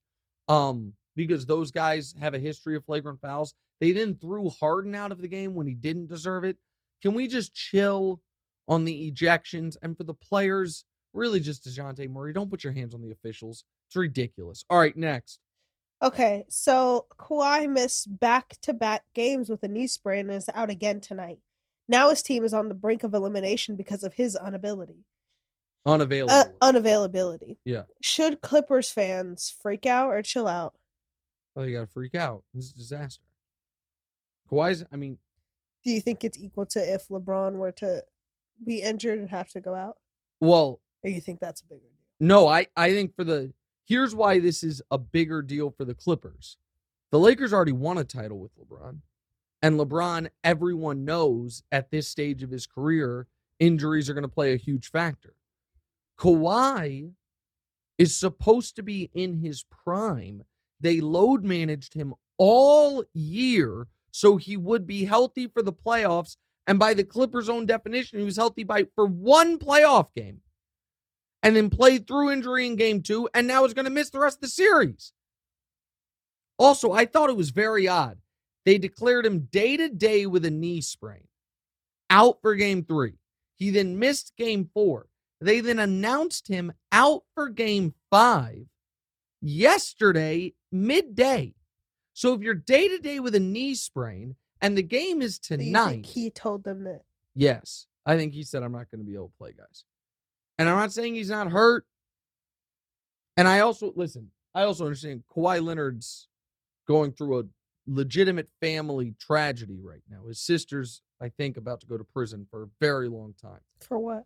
um, because those guys have a history of flagrant fouls. They then threw Harden out of the game when he didn't deserve it. Can we just chill on the ejections and for the players? Really, just Dejounte Murray. Don't put your hands on the officials. It's ridiculous. All right, next.
Okay, so Kawhi missed back to back games with a knee sprain and is out again tonight. Now his team is on the brink of elimination because of his.
Unavailable.
Uh, unavailability.
Yeah.
Should Clippers fans freak out or chill out?
Oh, you got to freak out. This is a disaster. Kawhi's, I mean,
Do you think it's equal to if LeBron were to be injured and have to go out?
well,
Or you think that's a bigger deal?
no, I, I think for the, here's why this is a bigger deal for the Clippers. The Lakers already won a title with LeBron. And LeBron, everyone knows at this stage of his career, injuries are going to play a huge factor. Kawhi is supposed to be in his prime. They load managed him all year so he would be healthy for the playoffs. And by the Clippers' own definition, he was healthy by for one playoff game. And then played through injury in game two, and now is going to miss the rest of the series. Also, I thought it was very odd. They declared him day to day with a knee sprain, out for game three. He then missed game four. They then announced him out for game five yesterday, midday. So if you're day to day with a knee sprain and the game is
Do you think
tonight,
he told them that?
yes, I think he said, I'm not going to be able to play, guys. And I'm not saying he's not hurt. And I also, listen, I also understand Kawhi Leonard's going through a legitimate family tragedy right now. His sister's, I think, about to go to prison for a very long time.
For what?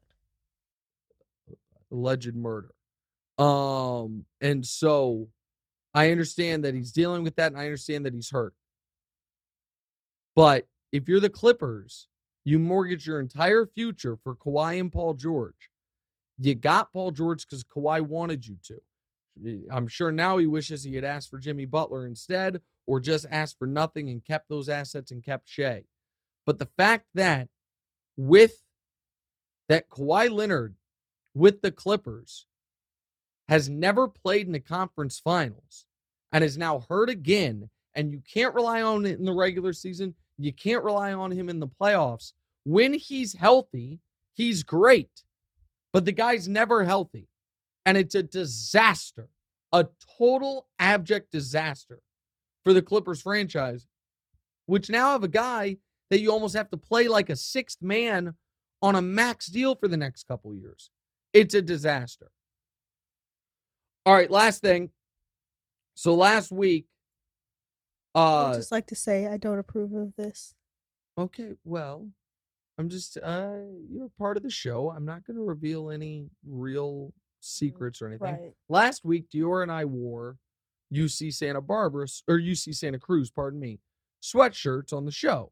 alleged murder. Um, and so I understand that he's dealing with that, and I understand that he's hurt. But if you're the Clippers, you mortgage your entire future for Kawhi and Paul George. You got Paul George because Kawhi wanted you to. I'm sure now he wishes he had asked for Jimmy Butler instead, or just asked for nothing and kept those assets and kept Shai. But the fact that with that Kawhi Leonard with the Clippers has never played in the conference finals and is now hurt again, and you can't rely on it in the regular season. You can't rely on him in the playoffs. When he's healthy, he's great, but the guy's never healthy. And it's a disaster, a total abject disaster for the Clippers franchise, which now have a guy that you almost have to play like a sixth man on a max deal for the next couple years. It's a disaster. All right, last thing. So last week,
I'd
uh,
just like to say I don't approve of this.
okay, well, I'm just uh, you're part of the show. I'm not going to reveal any real secrets or anything.
Right.
Last week, Dior and I wore UC Santa Barbara or UC Santa Cruz, pardon me, sweatshirts on the show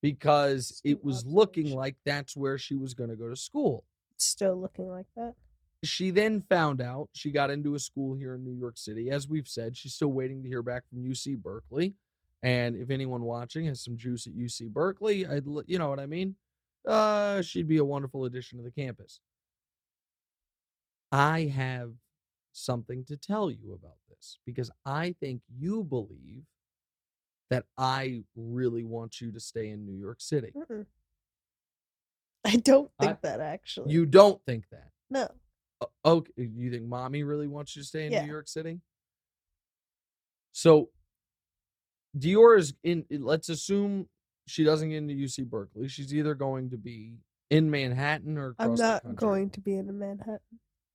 because it was looking like that's where she was going to go to school.
It's still looking like that.
She then found out she got into a school here in New York City. As we've said, she's still waiting to hear back from UC Berkeley. And if anyone watching has some juice at UC Berkeley, I'd l- you know what I mean. Uh, she'd be a wonderful addition to the campus. I have something to tell you about this because I think you believe that I really want you to stay in New York City.
Mm-mm. I don't
I-
think that actually.
You don't think that.
no.
O- oh, Okay, you think mommy really wants you to stay in
Yeah.
New York City? So Dior is in eh, let's assume she doesn't get into UC Berkeley. She's either going to be in Manhattan or across
I'm not going to be in Manhattan.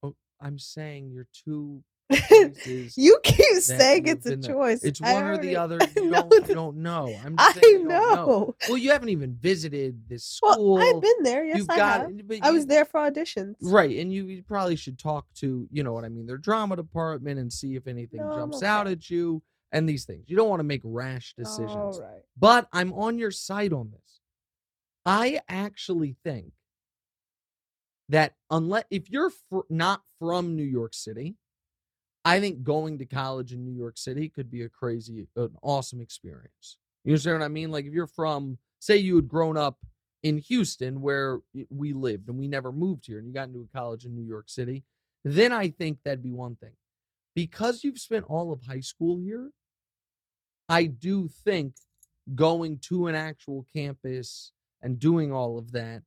Oh, I'm saying you're places. *laughs*
you keep saying it's a
there.
choice.
It's
I
one or the other. *laughs* You don't, you don't know. I'm just saying you don't
know.
Well, you haven't even visited this school.
Well, I've been there. Yes,
You've
I
got
have.
but
I was there for auditions.
Right, and you, you probably should talk to, you know what I mean, their drama department and see if anything
No,
jumps out at you and these things. You don't want to make rash decisions.
right.
But I'm on your side on this. I actually think that unless if you're fr- not from New York City, I think going to college in New York City could be a crazy, an awesome experience. You understand what I mean? Like if you're from, say, you had grown up in Houston where we lived and we never moved here, and you got into a college in New York City, then I think that'd be one thing. Because you've spent all of high school here, I do think going to an actual campus and doing all of that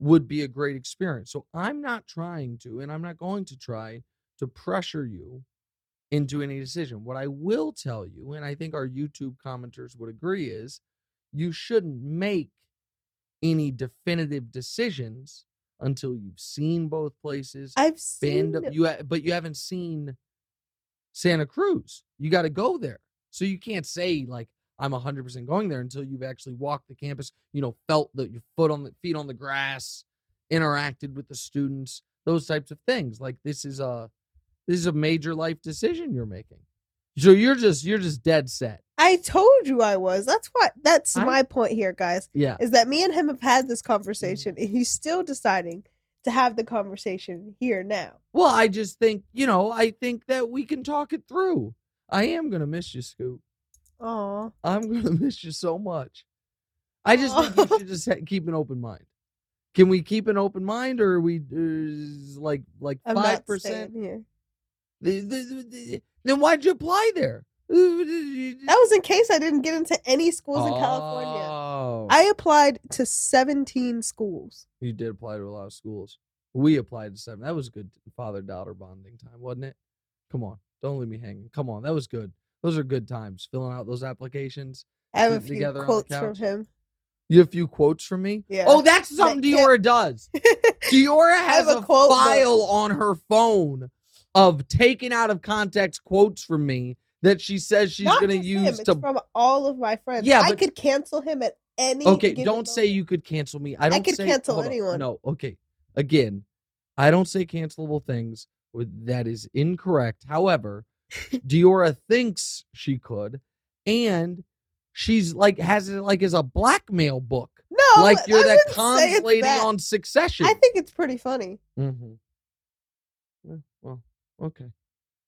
would be a great experience. So I'm not trying to, and I'm not going to try to pressure you into any decision. What I will tell you, and I think our YouTube commenters would agree, is you shouldn't make any definitive decisions until you've seen both places.
I've seen
to, you, ha- but you haven't seen Santa Cruz. You got to go there, so you can't say like I'm 100% going there until you've actually walked the campus. You know, felt the your foot on the feet on the grass, interacted with the students, those types of things. Like this is a this is a major life decision you're making. So you're just you're just dead set.
I told you I was. That's what that's
I-
my point here, guys.
Yeah.
Is that me and him have had this
Mm-hmm.
conversation and he's still deciding to have the conversation here now.
Well, I just think, you know, I think that we can talk it through. I am going to miss you, Scoop.
Aw.
I'm going *laughs* to miss you so much. I just think you should just ha- keep an open mind. Can we keep an open mind or are we uh, like like
I'm
5%?
staying here.
The- the- the- the- then why'd you apply there?
That was in case I didn't get into any schools in California.
Oh.
I applied to 17 schools.
You did apply to a lot of schools. We applied to seven. That was good father daughter bonding time, wasn't it? Come on. Don't leave me hanging. Come on. That was good. Those are good times filling out those applications.
I have a few quotes from him.
You have a few quotes from me?
Yeah.
Oh, that's something
can't-
Diorra does. *laughs* Diorra has
a
a,
book.
file on her phone of taking out of context quotes from me that she says she's going to use to.
from all of my friends.
Yeah,
I could cancel him at any.
Okay, don't say
moment.
you could cancel me. I don't
could
say,
cancel
hold on.
anyone.
No, okay. Again, I don't say cancelable things. That is incorrect. However, *laughs* Diorra thinks she could, and she's like has it like as a blackmail book.
No,
like you're
I
that
it's
contemplating
that.
on succession.
I think it's pretty funny.
Mm-hmm. Okay.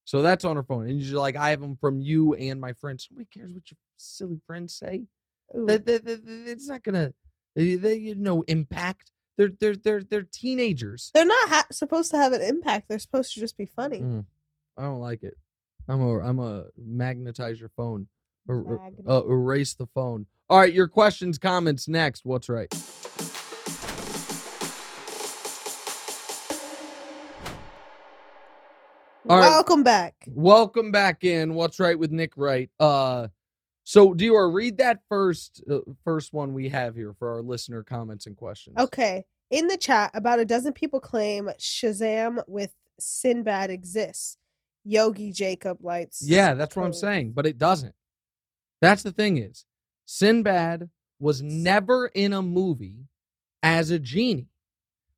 So that's on her phone, and you're like, I have them from you and my friends. Nobody cares what your silly friends say. That, that, it's not gonna. They, they you know impact. They're they're they're they're teenagers.
They're not ha- supposed to have an impact. They're supposed to just be funny.
Mm, I don't like it. I'm a I'm a magnetize your phone. Er- er- uh, erase the phone. All right, your questions, comments next. What's right? All right.
Welcome back.
Welcome back in. What's right with Nick Wright? Uh, so do you read that first uh, first one we have here for our listener comments and questions?
Okay. In the chat, about a dozen people claim Shazam with Sinbad exists. Yogi Jacob lights.
Yeah, that's what I'm saying, but it doesn't. That's the thing is, Sinbad was never in a movie as a genie.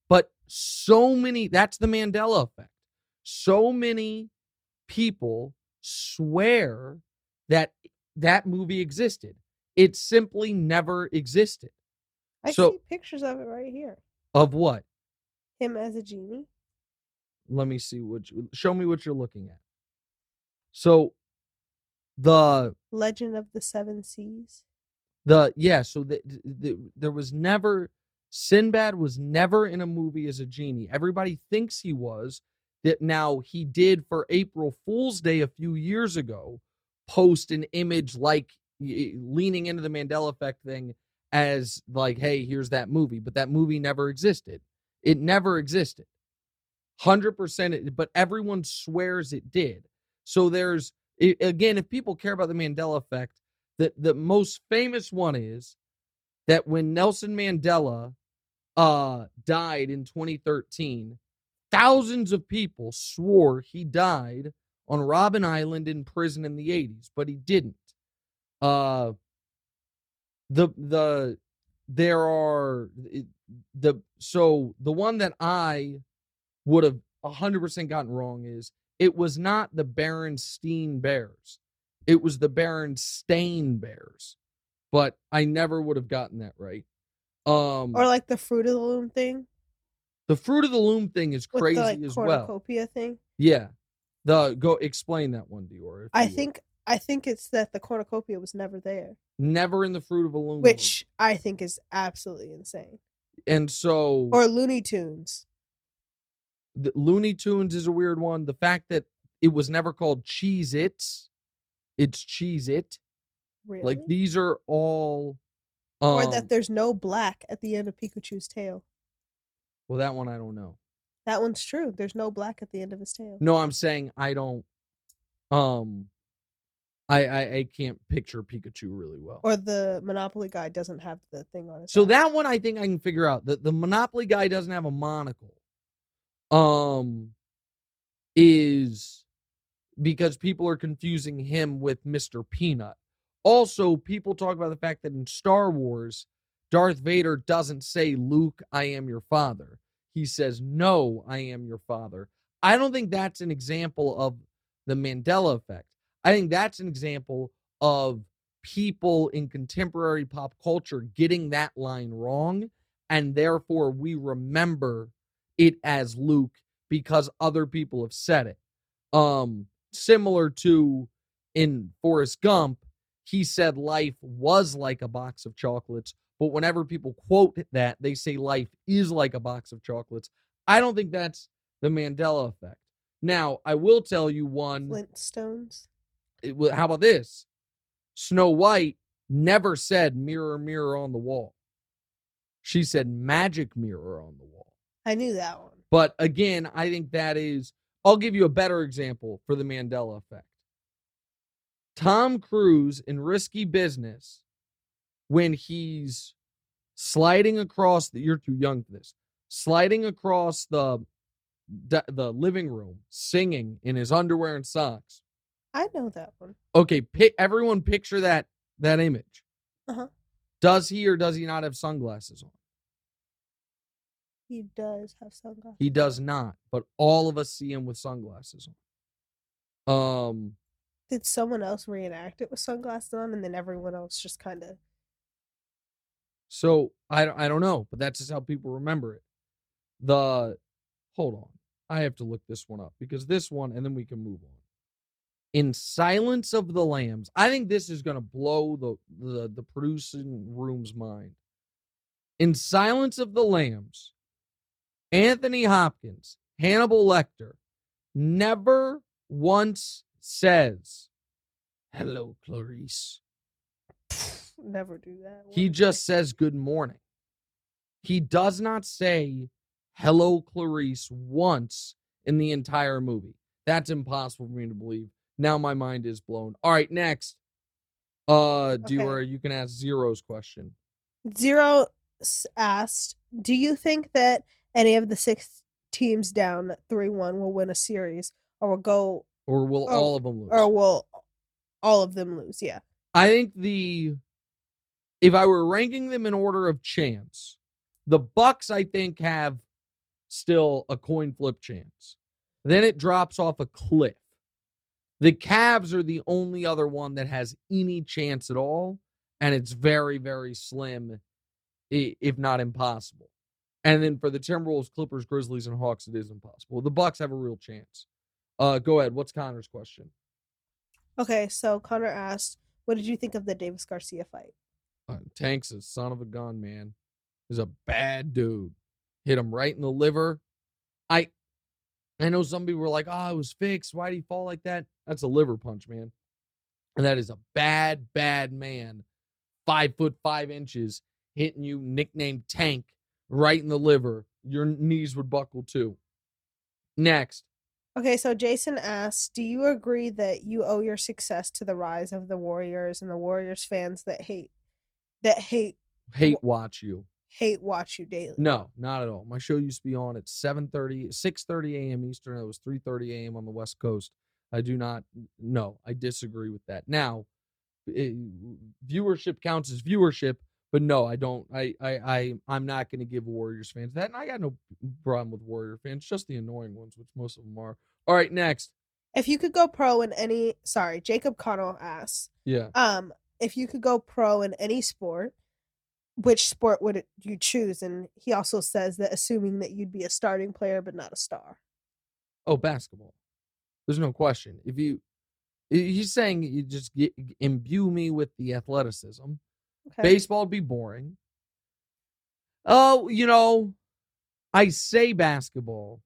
But so many that's the Mandela effect. So many people swear that that movie existed. It simply never existed.
I
So-
see pictures of it right here.
Of what?
Him as a genie.
let me see what you, show me what you're looking at so the
Legend of the Seven Seas.
the yeah so the, the, there was never sinbad was never in a movie as a genie everybody thinks he was that now he did for april fool's day a few years ago post an image like leaning into the mandela effect thing as like hey here's that movie but that movie never existed. It never existed. 100% it, but everyone swears it did. So there's again if people care about the mandela effect the, the most famous one is that when nelson mandela uh died in 2013 thousands of people swore he died on robben island in prison in the 80s but he didn't uh the the there are the so the one that i would have 100% gotten wrong is it was not the Berenstein Bears. It was the Berenstain Bears. But I never would have gotten that right. Um,
Or like the Fruit of the Loom thing
the fruit of the loom thing is
with
crazy
the like
as well.
cornucopia thing.
Yeah, the go explain that one, Dior. if
I
you would.
think I think it's that the cornucopia was never there,
never in the fruit of a loom,
which I think is absolutely insane.
and so
Or Looney Tunes.
the Looney Tunes is a weird one. The fact that it was never called Cheez-Its, it's Cheez-It.
Really?
Like these are all. Um,
or that there's no black at the end of Pikachu's tail.
Well, that one I don't know.
That one's true. There's no black at the end of his tail.
No, I'm saying I don't. Um, I I, I can't picture Pikachu really well.
Or the Monopoly guy doesn't have the thing on his.
So
hat.
that one I think I can figure out. The the Monopoly guy doesn't have a monocle. Um is because people are confusing him with Mr. Peanut. Also, people talk about the fact that in Star Wars, Darth Vader doesn't say, Luke, I am your father. He says, No, I am your father. I don't think that's an example of the Mandela effect. I think that's an example of people in contemporary pop culture getting that line wrong. And therefore, we remember it as Luke because other people have said it. Um, similar to in Forrest Gump, he said life was like a box of chocolates, but whenever people quote that, they say life is like a box of chocolates. I don't think that's the Mandela effect. Now, I will tell you one.
Flintstones.
it wa- how about this? Snow White never said mirror, mirror on the wall. She said magic mirror on the wall.
I knew that one.
But again, I think that is, I'll give you a better example for the Mandela effect. Tom Cruise in Risky Business, when he's sliding across the, you're too young for this, sliding across the, the, living room, singing in his underwear and socks.
I know that one.
Okay, pick, everyone picture that, that image.
Uh-huh.
Does he or does he not have sunglasses on?
He does have sunglasses.
He does not, but all of us see him with sunglasses on. Um,
Did someone else reenact it with sunglasses on, and then everyone else just kind of?
So I I don't know, but that's just how people remember it. The hold on, I have to look this one up because this one, and then we can move on. In Silence of the Lambs, I think this is gonna blow the the the producing room's mind. In Silence of the Lambs, Anthony Hopkins, Hannibal Lecter, never once says, "Hello, Clarice."
Never do that.
He just says good morning. He does not say hello, Clarice once in the entire movie. That's impossible for me to believe. Now my mind is blown. All right, next. Uh, Dior, you can ask Zero's question.
Zero asked, "Do you think that any of the six teams down three one will win a series, or will go,
Or will
Oh,
all of them lose?
or will all of them lose?" Yeah.
I think the if I were ranking them in order of chance, the Bucks I think have still a coin flip chance. Then it drops off a cliff. The Cavs are the only other one that has any chance at all, and it's very very slim, if not impossible. And then for the Timberwolves, Clippers, Grizzlies, and Hawks, it is impossible. The Bucks have a real chance. Uh, go ahead. What's Connor's question?
Okay, so Connor asked, "What did you think of the Davis Garcia fight?"
Uh, Tank's a son of a gun, man. He's a bad dude. Hit him right in the liver. I I know some people were like, oh, it was fixed. Why did he fall like that? That's a liver punch, man. And that is a bad, bad man. Five foot five inches hitting you, nicknamed Tank, right in the liver. Your knees would buckle too. Next.
Okay, so Jason asks, "Do you agree that you owe your success to the rise of the Warriors and the Warriors fans that hate that hate
Hate watch you.
hate watch you daily?"
No, not at all. My show used to be on at 7:30, 6:30 a.m. Eastern. It was 3:30 a.m. on the West Coast. I do not no, I disagree with that. Now, eh, viewership counts as viewership, but no, I don't I I, I I'm not going to give Warriors fans that. And I got no problem with Warrior fans, just the annoying ones, which most of them are. All right, next.
If you could go pro in any, sorry, Jacob Connell asks,
Yeah.
um, if you could go pro in any sport, which sport would it- you choose? And he also says that assuming that you'd be a starting player but not a star.
Oh, basketball. There's no question. If you, he's saying you just get, imbue me with the athleticism.
Okay.
Baseball would be boring. Oh, you know, I say basketball,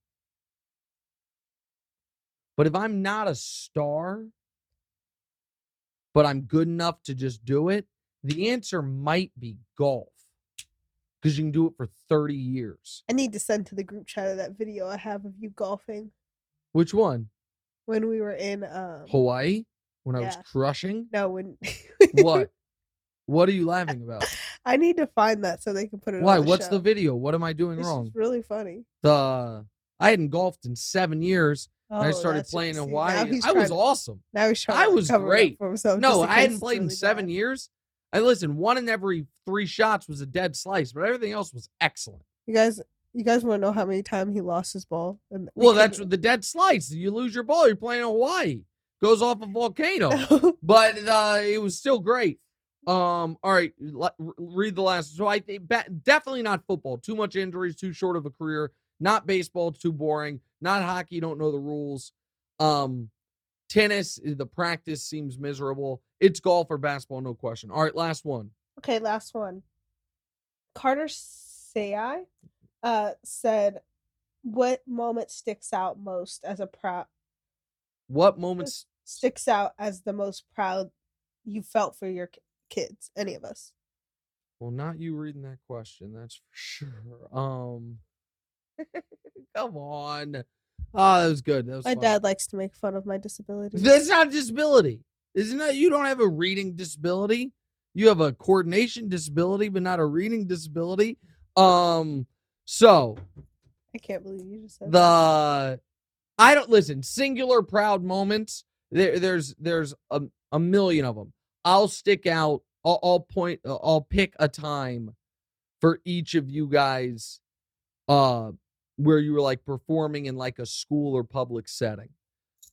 but if I'm not a star, but I'm good enough to just do it, the answer might be golf because you can do it for 30 years.
I need to send to the group chat of that video I have of you golfing
Which one?
when we were in um
Hawaii? When I was crushing?
no when
What? *laughs* what are you laughing about?
I need to find that so they can put it.
Why?
On the
What's
show.
the video? What am I doing
This
wrong?
is really funny.
The I hadn't golfed in seven years. And I
Oh,
started playing in Hawaii. I was
to-
awesome.
Now he's trying.
I was great. No, *laughs* I hadn't played in seven
bad.
years. I listen, one in every three shots was a dead slice, but everything else was excellent.
You guys, you guys want to know how many times he lost his ball? And
Well, that's the dead slice. You lose your ball, you're playing in Hawaii. Goes off a *laughs* volcano. But uh, it was still great. Um, all right, read the last. So I think definitely not football. Too much injuries, too short of a career. Not baseball, too boring. Not hockey, don't know the rules. Um, tennis, eh, the practice seems miserable. It's golf or basketball, no question. All right, last one.
Okay, last one. Carter Sayai uh, said, "What moment sticks out most as a proud
What moments?
sticks out as the most proud you felt for your kids? Any of us?
Well, not you reading that question. That's for *laughs* sure. Um, *laughs* come on. Oh, that was good. That was
My
fun.
dad likes to make fun of my disability.
That's not a disability. Isn't that you don't have a reading disability? You have a coordination disability, but not a reading disability. Um, so
I can't believe you just said that.
the I don't listen, singular proud moments. There, there's there's a, a million of them. I'll stick out, I'll, I'll point I'll pick a time for each of you guys uh where you were like performing in like a school or public setting.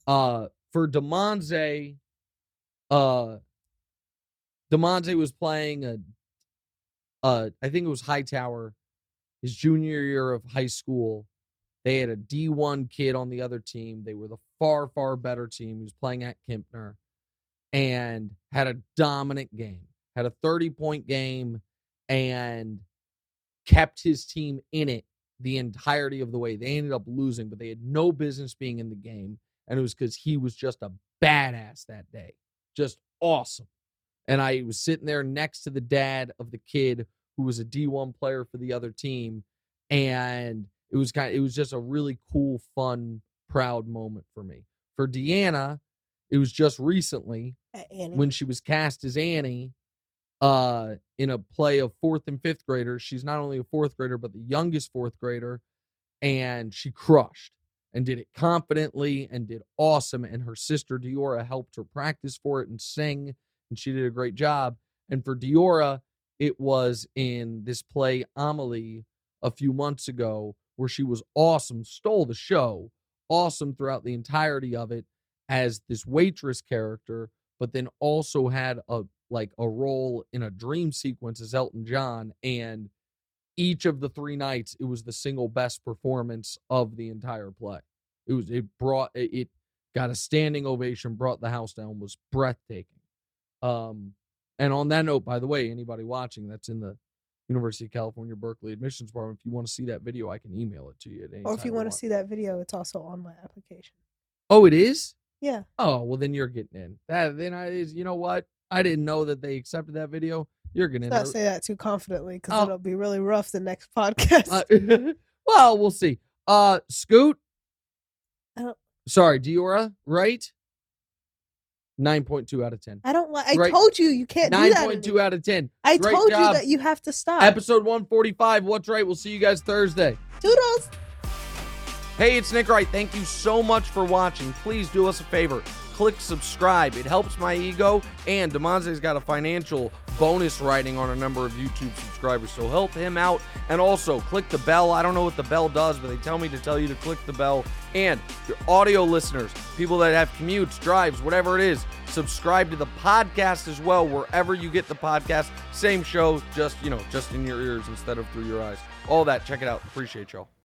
Uh for Demonze, uh Demonte was playing a uh I think it was Hightower his junior year of high school. They had a D1 kid on the other team. They were the far, far better team. He was playing at Kempner and had a dominant game, had a 30 point game, and kept his team in it the entirety of the way. They ended up losing, but they had no business being in the game. And it was because he was just a badass that day. Just awesome. And I was sitting there next to the dad of the kid who was a D1 player for the other team. And it was kind of, it was just a really cool, fun, proud moment for me. For Deanna, it was just recently
Annie.
when she was cast as Annie uh in a play of fourth and fifth graders. She's not only a fourth grader, but the youngest fourth grader. And she crushed and did it confidently and did awesome. And her sister Diorra helped her practice for it and sing, and she did a great job. And for Diorra, it was in this play Amelie a few months ago where she was awesome, stole the show, awesome throughout the entirety of it as this waitress character, but then also had a like a role in a dream sequence as Elton John and each of the three nights it was the single best performance of the entire play. It was it brought it, got a standing ovation, brought the house down, was breathtaking. Um and on that note, by the way, anybody watching that's in the University of California Berkeley admissions department, if you want to see that video, I can email it to you. At any
or if you want to see that video, it's also on my application.
Oh, it is?
Yeah.
Oh, well then you're getting in. That then I is you know what? I didn't know that they accepted that video. You're gonna
Not say that too confidently because
Oh.
it'll be really rough the next podcast.
Uh, *laughs* well, we'll see. Uh Scoot. Sorry, Diorra, right? 9.2 out of 10.
I don't like. I
right.
told you you can't
9.2 out of 10.
I
Great
told
job.
you that you have to stop.
Episode 145. What's Wright? We'll see you guys Thursday.
Toodles.
Hey, it's Nick Wright. Thank you so much for watching. Please do us a favor. Click subscribe. It helps my ego. And Demonze's got a financial bonus writing on a number of YouTube subscribers. So help him out. And also click the bell. I don't know what the bell does, but they tell me to tell you to click the bell. And your audio listeners, people that have commutes, drives, whatever it is, Subscribe to the podcast as well, wherever you get the podcast. Same show, just, you know, just in your ears instead of through your eyes. All that. Check it out. Appreciate y'all.